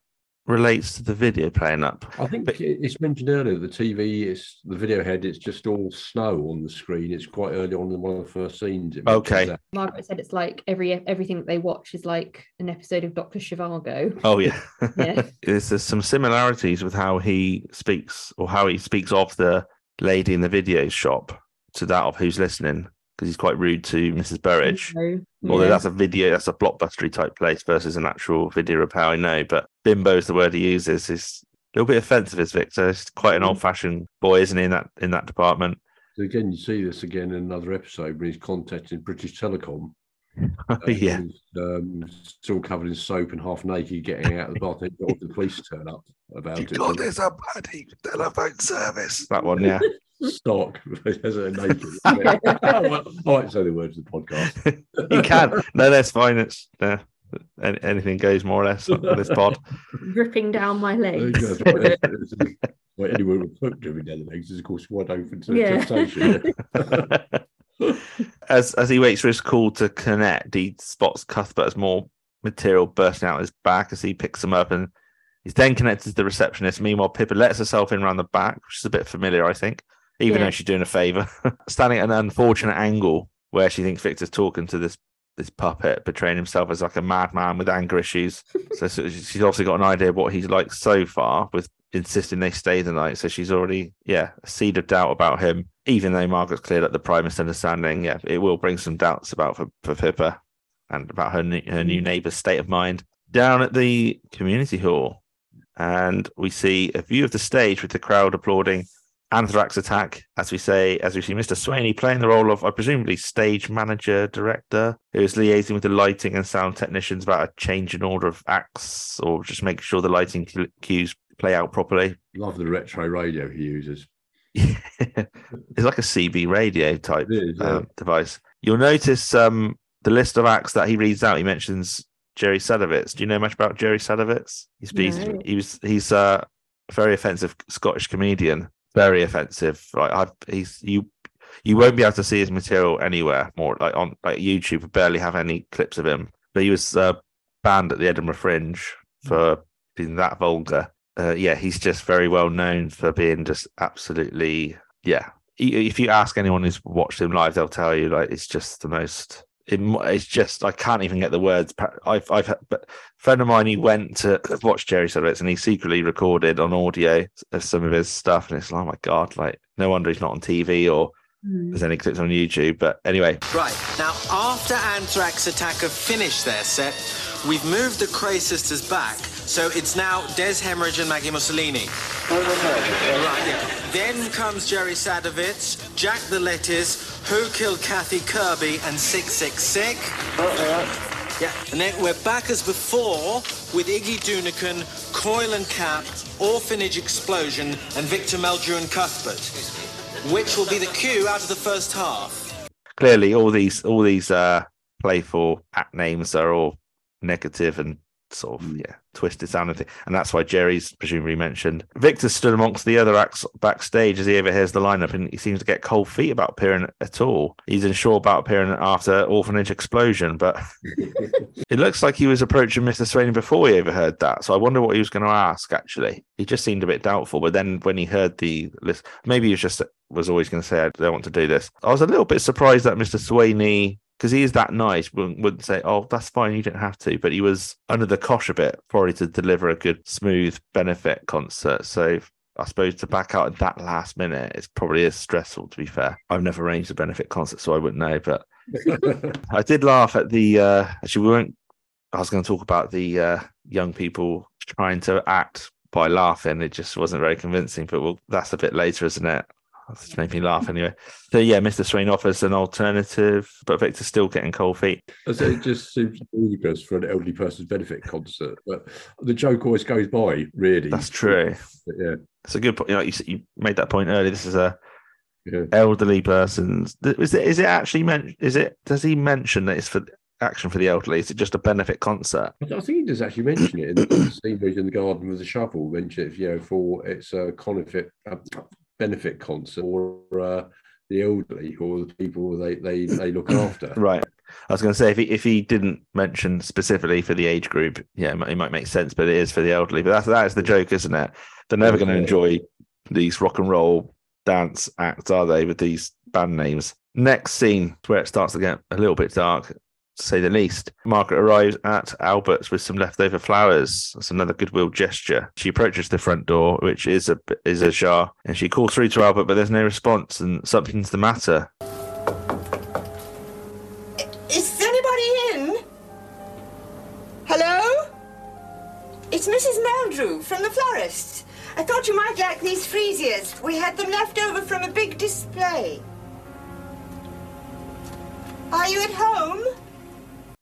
relates to the video playing up. I think it- it's mentioned earlier the TV is the video head. It's just all snow on the screen. It's quite early on in one of the first scenes. it Okay. that. Margaret said it's like every everything that they watch is like an episode of Doctor Zhivago. Oh yeah. Yeah. there's, there's some similarities with how he speaks or how he speaks of the lady in the video shop to that of who's listening because he's quite rude to Mrs. Burridge. So, Although yeah. that's a video, that's a blockbustery type place versus an actual video repair. I know, but bimbo is the word he uses. Is a little bit offensive, is Victor. He's quite an old-fashioned boy, isn't he? In that in that department. So again, you see this again in another episode when he's contacting British Telecom. Uh, yeah, he's, um, still covered in soap and half naked, getting out of the bath. and got the police turn up about it. God, there's a bloody telephone service. That one, yeah. stock as a naked. I won't say the words of the podcast. you can. No, that's fine. It's uh, anything goes more or less on this pod. ripping down my There you legs. go. That's right. Well, anyone with hook driven down the legs is of course wide open to Yeah. temptation. As as he waits for his call to connect, he spots Cuthbert as more material bursting out his back as he picks him up and he's then connected to the receptionist. Meanwhile, Pippa lets herself in around the back, which is a bit familiar, I think, even Yeah. though she's doing a favour. Standing at an unfortunate angle where she thinks Victor's talking to this this puppet, portraying himself as like a madman with anger issues. so, so she's obviously got an idea of what he's like so far with insisting they stay the night. So she's already, yeah, a seed of doubt about him, even though Margaret's cleared up the prime misunderstanding. Yeah, it will bring some doubts about for, for Pippa. and about her new, her new neighbour's state of mind. Down at the community hall, and we see a view of the stage with the crowd applauding. Anthrax attack, as we say, as we see Mr. Swainey playing the role of, I presumably, stage manager, director, who is liaising with the lighting and sound technicians about a change in order of acts or just making sure the lighting cues play out properly. Love the retro radio he uses. it's like a CB radio type It is, yeah. um, device. You'll notice um, the list of acts that he reads out. He mentions Jerry Sadowitz. Do you know much about Jerry Sadowitz? He's he's, he was he's a very offensive Scottish comedian. Very offensive. Like I've he's you you won't be able to see his material anywhere more like on like YouTube. We barely have any clips of him. But he was uh, banned at the Edinburgh Fringe for being that vulgar. Uh, yeah, he's just very well known for being just absolutely yeah. If you ask anyone who's watched him live, they'll tell you like it's just the most. It, it's just I can't even get the words. pa- I've I've had- but a friend of mine he went to watch Jerry Sadowitz and he secretly recorded on audio s- some of his stuff and it's like oh my god like no wonder he's not on TV or there's any clips on YouTube. But anyway, Right, now after Anthrax Attack have finished their set, we've moved the Cray sisters back, so it's now Des Hemorrhage and Maggie Mussolini. Right, yeah. Then comes Jerry Sadowitz, Jack the Lettuce, Who Killed Kathy Kirby, and 666. Yeah, and then we're back as before with Iggy Dunican, Coil and Cap, Orphanage Explosion, and Victor Meldrew and Cuthbert. Which will be the cue out of the first half. clearly all these all these uh playful act names are all negative and sort of mm. yeah twisted sounding thing and that's why jerry's presumably mentioned victor stood amongst the other acts backstage as he overhears the lineup and he seems to get cold feet about appearing at all. He's unsure about appearing after orphanage explosion but it looks like he was approaching mr swain before he overheard that. So i wonder what he was going to ask actually. He just seemed a bit doubtful but then when he heard the list maybe he was just was always going to say i don't want to do this. I was a little bit surprised that mr swainey because he is that nice, wouldn't, wouldn't say, "Oh, that's fine, you don't have to." But he was under the cosh a bit, probably to deliver a good, smooth benefit concert. So I suppose to back out at that last minute, it's probably is stressful. To be fair, I've never arranged a benefit concert, so I wouldn't know. But I did laugh at the. Uh, actually, we weren't. I was going to talk about the uh, young people trying to act by laughing. It just wasn't very convincing. But we'll, that's a bit later, isn't it? That just made me laugh anyway. So yeah, Mr. Swain offers an alternative, but Victor's still getting cold feet. I say it just seems ludicrous for an elderly person's benefit concert, but the joke always goes by. Really, That's true. Yeah, It's a good point. You, know, you, you made that point earlier. This is a yeah. elderly person's. Is it? Is it actually meant? Is it? Does he mention that it's for action for the elderly? Is it just a benefit concert? I think he does actually mention it in the scene where he's in the garden with the shovel. Mention it, you know, for it's a benefit uh, benefit concert for uh, the elderly or the people they they, they look after. Right. I was going to say if he if he didn't mention specifically for the age group, yeah, it might, it might make sense. But it is for the elderly. But that's that is the joke, isn't it? They're never going to enjoy these rock and roll dance acts, are they? With these band names. Next scene where it starts to get a little bit dark, to say the least. Margaret arrives at Albert's with some leftover flowers. That's another goodwill gesture. She approaches the front door, which is a is ajar, and she calls through to Albert, but there's no response, and something's the matter. Is anybody in? Hello? It's Mrs. Meldrew from the florist. I thought you might like these freesias. We had them left over from a big display. Are you at home?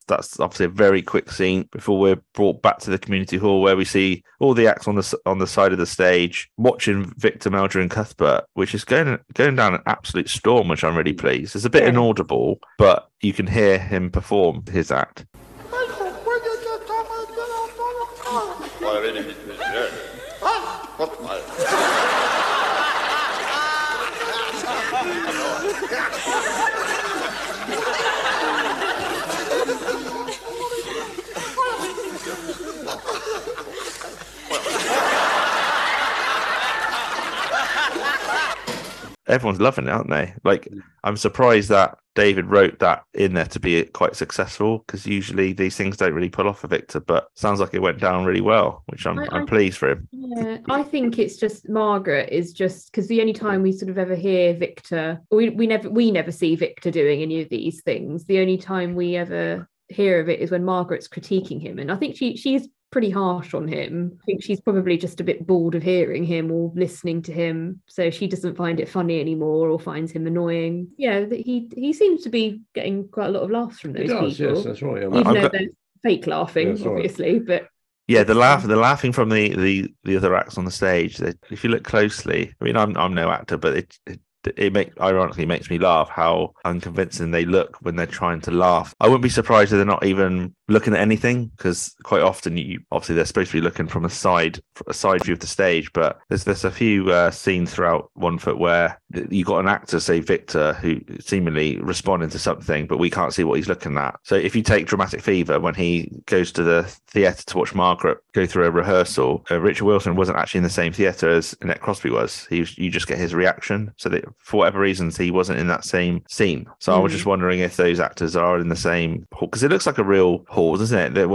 That's obviously a very quick scene before we're brought back to the community hall where we see all the acts on the on the side of the stage watching Victor Meldrew and Cuthbert, which is going going down an absolute storm, which I'm really mm. pleased. It's a bit inaudible, but you can hear him perform his act. Everyone's loving it, aren't they? Like, I'm surprised that David wrote that in there to be quite successful because usually these things don't really pull off for Victor, but sounds like it went down really well, which I'm I- I'm pleased for him. Yeah, I think it's just Margaret is just because the only time we sort of ever hear Victor, we we never we never see Victor doing any of these things. The only time we ever hear of it is when Margaret's critiquing him, and I think she she's pretty harsh on him. I think she's probably just a bit bored of hearing him or listening to him, so she doesn't find it funny anymore or finds him annoying. Yeah, that he he seems to be getting quite a lot of laughs from He those does, people, yes, that's right. I mean, even I've though got- they're fake laughing, That's right. obviously. But Yeah, the laugh, the laughing from the the the other acts on the stage. They, if you look closely, I mean, I'm I'm no actor, but it it, it make ironically makes me laugh how unconvincing they look when they're trying to laugh. I wouldn't be surprised if they're not even looking at anything because quite often you obviously they're supposed to be looking from a side a side view of the stage, but there's there's a few uh, scenes throughout One Foot where you got an actor, say Victor, who seemingly responding to something, but we can't see what he's looking at. So if you take Dramatic Fever, when he goes to the theatre to watch Margaret go through a rehearsal, uh, Richard Wilson wasn't actually in the same theatre as Annette Crosbie was. He was, you just get his reaction. So that for whatever reasons, he wasn't in that same scene. So I was Mm. just wondering if those actors are in the same because it looks like a real hall, doesn't it? That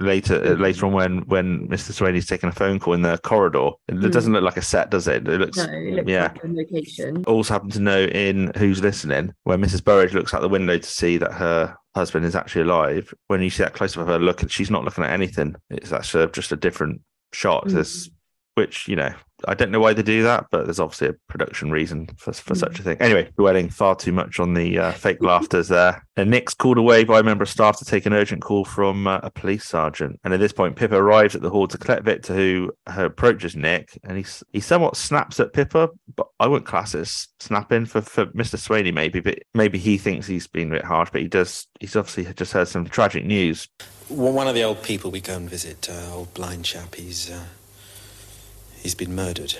later uh, later on when when Mr. Swainey's taking a phone call in the corridor, it Mm. doesn't look like a set, does it? It looks no, it looks yeah like a location. also happen to know in Who's Listening, where Mrs. Burridge looks out the window to see that her husband is actually alive. When you see that close up of her look, she's not looking at anything. It's actually just a different shot. Mm. There's, which you know, I don't know why they do that, but there's obviously a production reason for, for such a thing. Anyway, dwelling far too much on the uh, fake laughters there. And Nick's called away by a member of staff to take an urgent call from uh, a police sergeant. And at this point, Pippa arrives at the hall to collect Victor, who approaches Nick, and he he somewhat snaps at Pippa, but I wouldn't class it as snapping for, for Mr. Swainey, maybe, but maybe he thinks he's been a bit harsh, but he does. He's obviously just heard some tragic news. Well, one of the old people we go and visit, uh, old blind chap, he's, uh, he's been murdered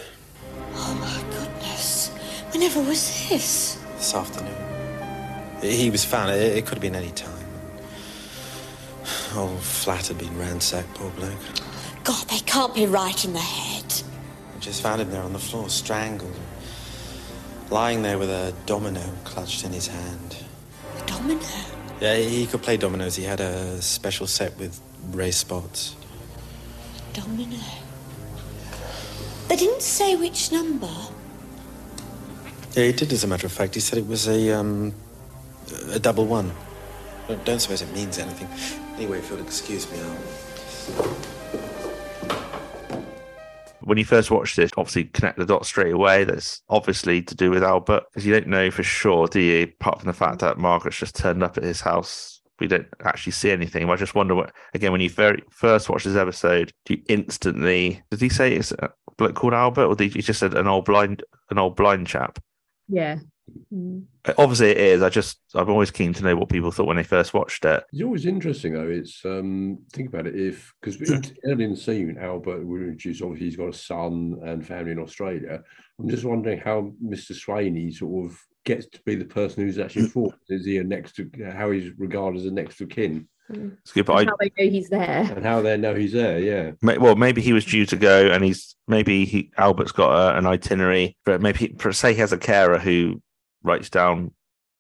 Oh my goodness. Whenever was this? this afternoon. He was found, it, it could have been any time. Old flat had been ransacked, poor bloke. God, they can't be right in the head. We just found him there on the floor, strangled. Lying there with a domino clutched in his hand. A domino. Yeah, he could play dominoes. He had a special set with race spots. A domino. They didn't say which number. Yeah, he did, as a matter of fact. He said it was a, um, a double one. Don't- Don't suppose it means anything. Anyway, if you'll excuse me, I'll... when you first watch this, obviously connect the dots straight away. That's obviously to do with Albert because you don't know for sure, do you? Apart from the fact that Margaret's just turned up at his house, we don't actually see anything. I just wonder what again when you very first watch this episode, do you instantly did he say it's a bloke called Albert or did he just said an old blind an old blind chap? Yeah. Mm. Obviously it is. I just I'm always keen to know what people thought when they first watched it. It's always interesting though. It's um think about it if because early in the scene, Albert we introduced obviously he's got a son and family in Australia. I'm just wondering how Mr. Swainey sort of gets to be the person who's actually forced. Is he a next to how he's regarded as a next of kin Skip, I, How they know he's there. and how they know he's there? Yeah. May- Well, maybe he was due to go, and he's maybe he Albert's got a, an itinerary, but maybe for say he has a carer who writes down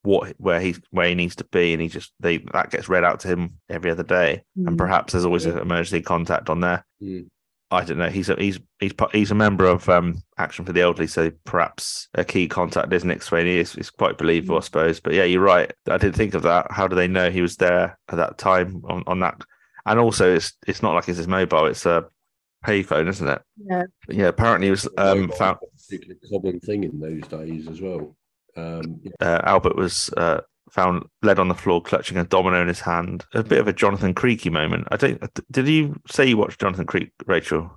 what where he where he needs to be, and he just they that gets read out to him every other day, and Mm. perhaps there's always an emergency contact on there. Mm. I don't know. He's a, he's he's he's a member of um, Action for the Elderly, so perhaps a key contact is Nick Swainey. It's, it's quite believable, I suppose. But yeah, you're right. I didn't think of that. How do they know he was there at that time on, on that? And also, it's it's not like it's his mobile; it's a payphone, isn't it? Yeah. Yeah. Apparently, it was um, found. a particularly common thing in those days as well. Um, yeah. Uh, Albert was uh, found led on the floor, clutching a domino in his hand. A bit of a Jonathan Creaky moment. I don't. Did you say you watched Jonathan Creek, Rachel?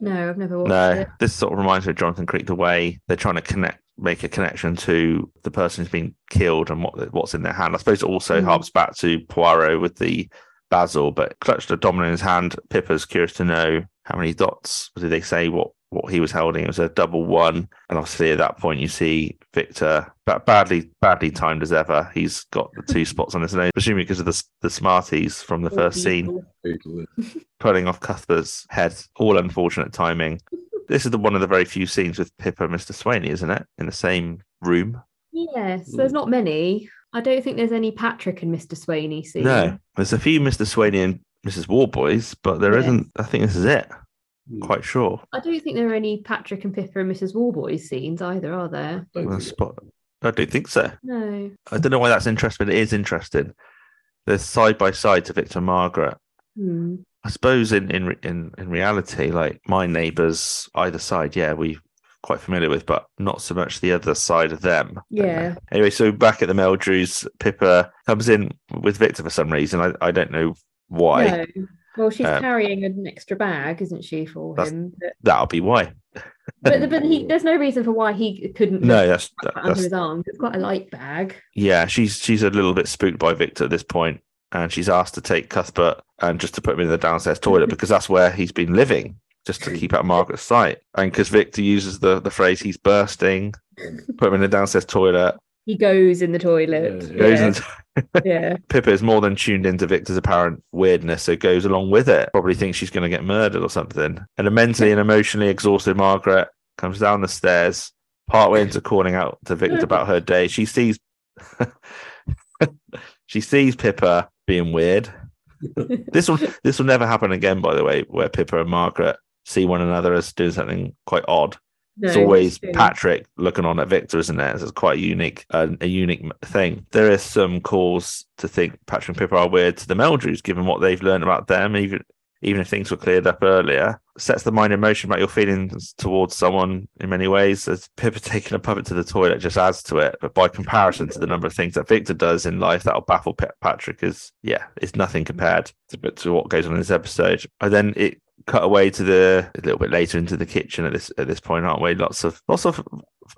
No, I've never watched No, it. this sort of reminds me of Jonathan Creek, the way they're trying to connect, make a connection to the person who's been killed and what what's in their hand. I suppose it also Mhm. harps back to Poirot with the Basil, but clutched a domino in his hand. Pippa's curious to know how many dots did they say what what he was holding. It was a double one, and obviously at that point you see Victor, but badly badly timed as ever. He's got the two spots on his nose, presumably because of the the Smarties from the first scene pulling off Cuthbert's head. All unfortunate timing. This is the one of the very few scenes with Pippa and Mr. Swainey, isn't it? In the same room. Yes, there's not many. I don't think there's any Patrick and Mr. Swainey scene. No, there's a few Mr. Swainey and Mrs. Warboys, but there Yes. not I think this is it. Quite sure. I don't think there are any Patrick and Pippa and Mrs. Warboys scenes either, are there? On the spot. I don't think so. No. I don't know why that's interesting, but it is interesting. they're side by side to Victor and Margaret. Hmm. I suppose in in in in reality, like my neighbours either side, yeah, we quite familiar with, but not so much the other side of them. Yeah. Anyway, so back at the Meldrews, Pippa comes in with Victor for some reason. I, I don't know why. No. Well, she's Um, carrying an extra bag, isn't she, for him? But, That'll be why. but, but he, there's no reason for why he couldn't No, that's, put it under that's his arm. It's quite a light bag. yeah. She's she's a little bit spooked by Victor at this point, and she's asked to take Cuthbert and just to put him in the downstairs toilet because that's where he's been living, just to keep out Margaret's sight. And because Victor uses the the phrase "he's bursting," put him in the downstairs toilet. He goes in the toilet. Goes yeah. into yeah. Pippa is more than tuned into Victor's apparent weirdness, so goes along with it. Probably thinks she's going to get murdered or something. And a mentally and emotionally exhausted Margaret comes down the stairs, partway into calling out to Victor about her day. She sees she sees Pippa being weird. this will this will never happen again, by the way, where Pippa and Margaret see one another as doing something quite odd. It's always it's. Patrick looking on at Victor, isn't it? It's quite a unique, uh, a unique thing. There is some cause to think Patrick and Pippa are weird to the Meldrews, given what they've learned about them, even even if things were cleared up earlier. Sets the mind in motion about your feelings towards someone in many ways. As Pippa taking a puppet to the toilet just adds to it, but by comparison to the number of things that Victor does in life, that'll baffle Pa- Patrick. Is yeah, it's nothing compared to, to what goes on in this episode. And then it cut away to the a little bit later into the kitchen at this at this point, aren't we? Lots of lots of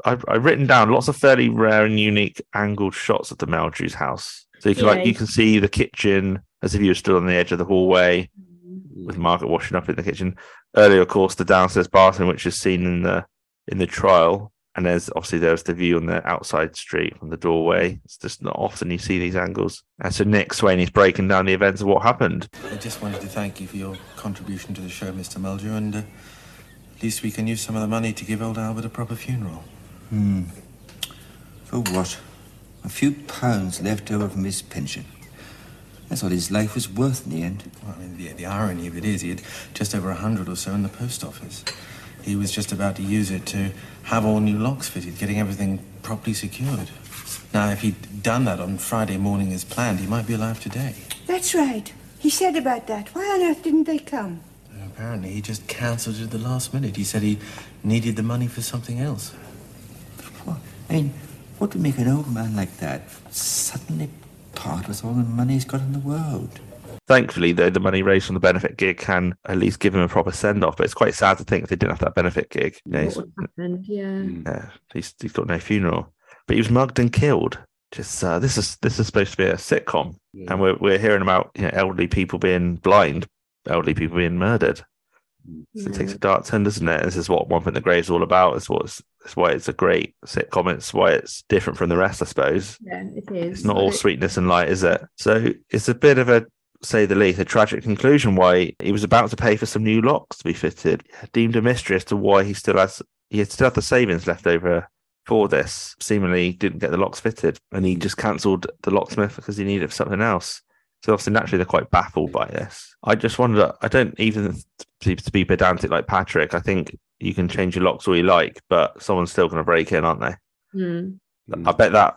I've, I've written down lots of fairly rare and unique angled shots of the Meldrews house. So you can Yeah. like you can see the kitchen as if you were still on the edge of the hallway mm-hmm. with Margaret washing up in the kitchen. Earlier, of course, the downstairs bathroom, which is seen in the in the trial. And there's obviously there's the view on the outside street from the doorway. It's just not often you see these angles. And so Nick Swainey's breaking down the events of what happened. I just wanted to thank you for your contribution to the show, Mr. Meldrew, and uh, at least we can use some of the money to give old Albert a proper funeral. Hmm. For what? A few pounds left over from his pension. That's what his life was worth in the end. Well, I mean, the, the irony of it is he had just over a hundred or so in the post office. He was just about to use it to have all new locks fitted, getting everything properly secured. Now, if he'd done that on Friday morning as planned, he might be alive today. That's right. He said about that. Why on earth didn't they come? Apparently, he just cancelled it at the last minute. He said he needed the money for something else. I mean, what would make an old man like that suddenly part with all the money he's got in the world? Thankfully, though, the money raised from the benefit gig can at least give him a proper send off. But it's quite sad to think if they didn't have that benefit gig. You know, What he's, would happen? Yeah. yeah, he's, he's got no funeral. But he was mugged and killed. Just uh, this is this is supposed to be a sitcom, and we're we're hearing about you know, elderly people being blind, elderly people being murdered. So it takes a dark turn, doesn't it? This is what One Foot in the Grave is all about. It's what's it's why it's a great sitcom. It's why it's different from the rest, I suppose. Yeah, it is. It's not all sweetness and light, is it? So it's a bit of a, say the least, a tragic conclusion why he was about to pay for some new locks to be fitted. Deemed a mystery as to why he still has he had still had the savings left over for this. Seemingly didn't get the locks fitted, and he just cancelled the locksmith because he needed something else. So obviously, naturally, they're quite baffled by this. I just wonder. I don't even to, to be pedantic like Patrick. I think you can change your locks all you like, but someone's still going to break in, aren't they? Hmm. I bet that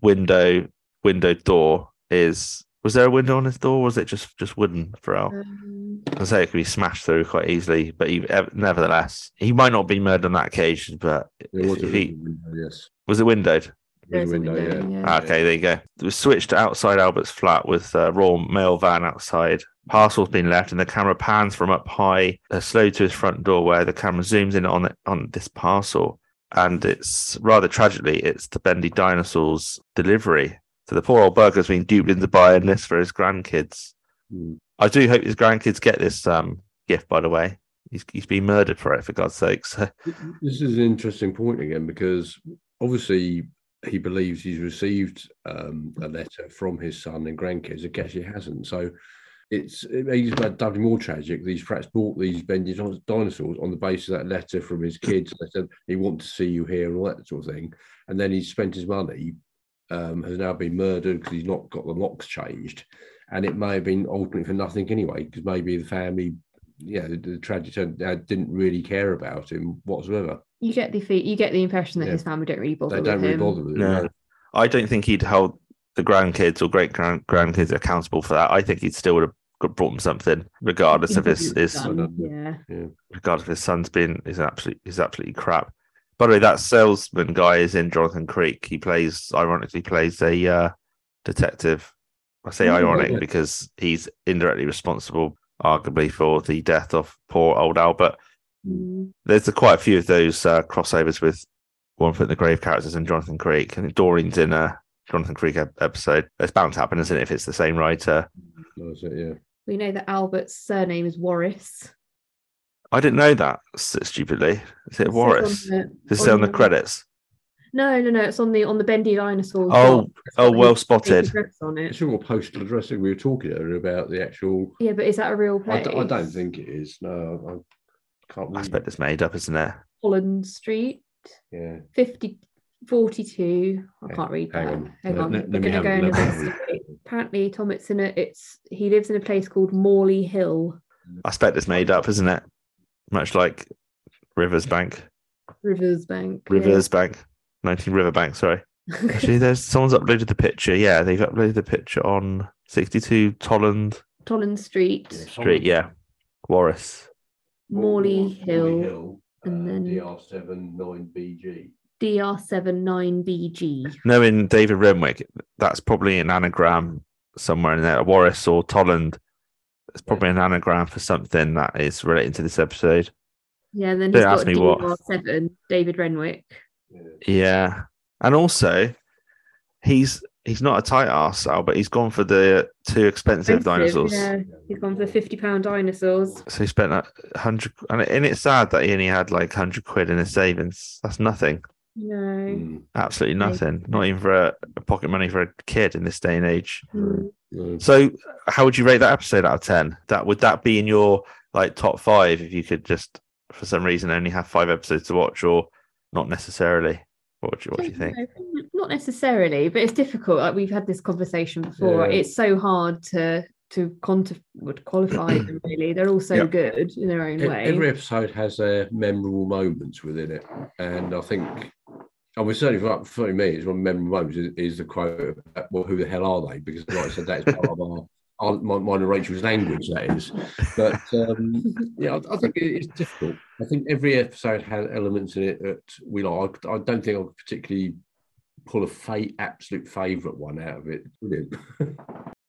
window window door is was there a window on his door or was it just just wooden throughout? Um, I say it could be smashed through quite easily, but he, nevertheless, he might not be murdered on that occasion. But if, was a if he window, yes. was it windowed? Window, window, yeah. yeah. Ah, Okay, there you go. It was switched to outside Albert's flat with a raw mail van outside. Parcel's been left, and the camera pans from up high, uh, slow to his front door, where the camera zooms in on it, on this parcel, and it's rather tragically, it's the Bendy Dinosaurs delivery. So the poor old burger's been duped into buying this for his grandkids. Hmm. I do hope his grandkids get this um, gift. By the way, he's he's been murdered for it, for God's sakes. This is an interesting point again because obviously he believes he's received um, a letter from his son and grandkids. I guess he hasn't. So it's it makes it doubly more tragic. He's perhaps bought these bendy dinosaurs on the basis of that letter from his kids. They said he want to see you here and all that sort of thing. And then he's spent his money, um, has now been murdered because he's not got the locks changed. And it may have been ultimately for nothing anyway, because maybe the family, yeah, the, the tragic turn- uh, didn't really care about him whatsoever. You get the you get the impression that Yeah. his family don't really bother They don't with really him. bother with it. No, no. I don't think he'd held the grandkids or great grand grandkids accountable for that, I think he still would have brought them something, regardless of his, his Done, yeah. Yeah. regardless of his son's been is absolutely is absolutely crap. By the way, that salesman guy is in Jonathan Creek. He plays ironically plays a uh, detective. I say Oh, ironic yeah. because he's indirectly responsible, arguably, for the death of poor old Albert. Mm. There's a, quite a few of those uh, crossovers with One Foot in the Grave characters in Jonathan Creek. and Doreen's in a Jonathan Creek ep- episode. It's bound to happen, isn't it? If it's the same writer. That's it, yeah. We know that Albert's surname is Warris. I didn't know that stupidly. Is it says Warris? on the- Does it say on the on- credits? No, no, no. It's on the on the bendy dinosaur. Oh, dog. Oh, well spotted. on it. It's all postal addressing. We were talking earlier about the actual. Yeah, but is that a real I, place? d- I don't think it is. No, I can't. I Read. expect it's made up, isn't it? Holland Street, Yeah. 50, 42. I Hang- can't read hang that. on. Hang Let- on. let- We're let me going to go have- and let me have a investigate. Apparently, Tom, it's in a. It's he lives in a place called Morley Hill, I expect it's made up, isn't it? Much like Rivers Bank, Rivers Bank. yeah. Bank, 19 Riverbank, sorry. Actually, there's someone's uploaded the picture. Yeah, they've uploaded the picture on 62 Tolland Tolland Street, Street. Yeah, Warris. Morley Hill, Hill. Uh, and then DR7 9BG. DR79BG. Knowing David Renwick, that's probably an anagram somewhere in there. Warris or Tolland. It's probably an anagram for something that is relating to this episode. Yeah, and then Don't he's ask got me what. DR7, David Renwick. Yeah, and also he's he's not a tight ass, Al, but he's gone for the too expensive Expensive, dinosaurs. Yeah, he's gone for the fifty pound dinosaurs. So he spent a hundred, and and it's sad that he only had like hundred quid in his savings. That's nothing, No. Mm. absolutely nothing. Not even for a, a pocket money for a kid in this day and age. Mm. No. So, how would you rate that episode out of ten? That would that be in your like top five if you could just for some reason only have five episodes to watch, or not necessarily? What would you what do you think? No, Not necessarily, but it's difficult. Like we've had this conversation before. Yeah. It's so hard to to quanti- would qualify them. Really, they're all so Yeah. good in their own E- way. Every episode has their memorable moments within it, and I think, I mean, certainly for, for me, it's one of memorable moments is, is the quote, about, "Well, who the hell are they?" Because, like I said, that's part of our, our my, mine and Rachel's language. That is, but um, yeah, I, I think it- it's difficult. I think every episode has elements in it that we like. I, I don't think I could particularly pull a fa- absolute favourite one out of it. Brilliant.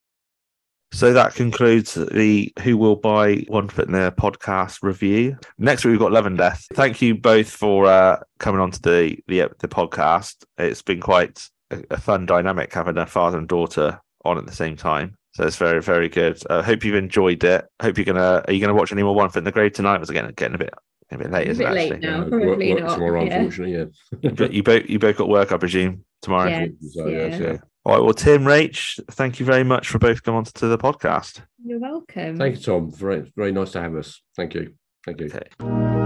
So that concludes the Who Will Buy One Foot in the podcast review. Next week we've got Love and Death. Thank you both for uh, coming on to the, the the podcast. It's been quite a, a fun dynamic having a father and daughter on at the same time. So it's very very good. I hope you've enjoyed it. Hope you're gonna are you gonna watch any more One Foot in the Grave tonight? Was again getting getting a bit a bit late? a Isn't bit it, late actually? now. Uh, Probably work, work not. tomorrow, yeah. unfortunately. Yeah. But you both you both got work, I presume, tomorrow. Yeah. So, yeah, Yeah. So- All right. Well, Tim, Rach, thank you very much for both coming on to the podcast. You're welcome. Thank you, Tom. Very, very nice to have us. Thank you. Thank you. Okay.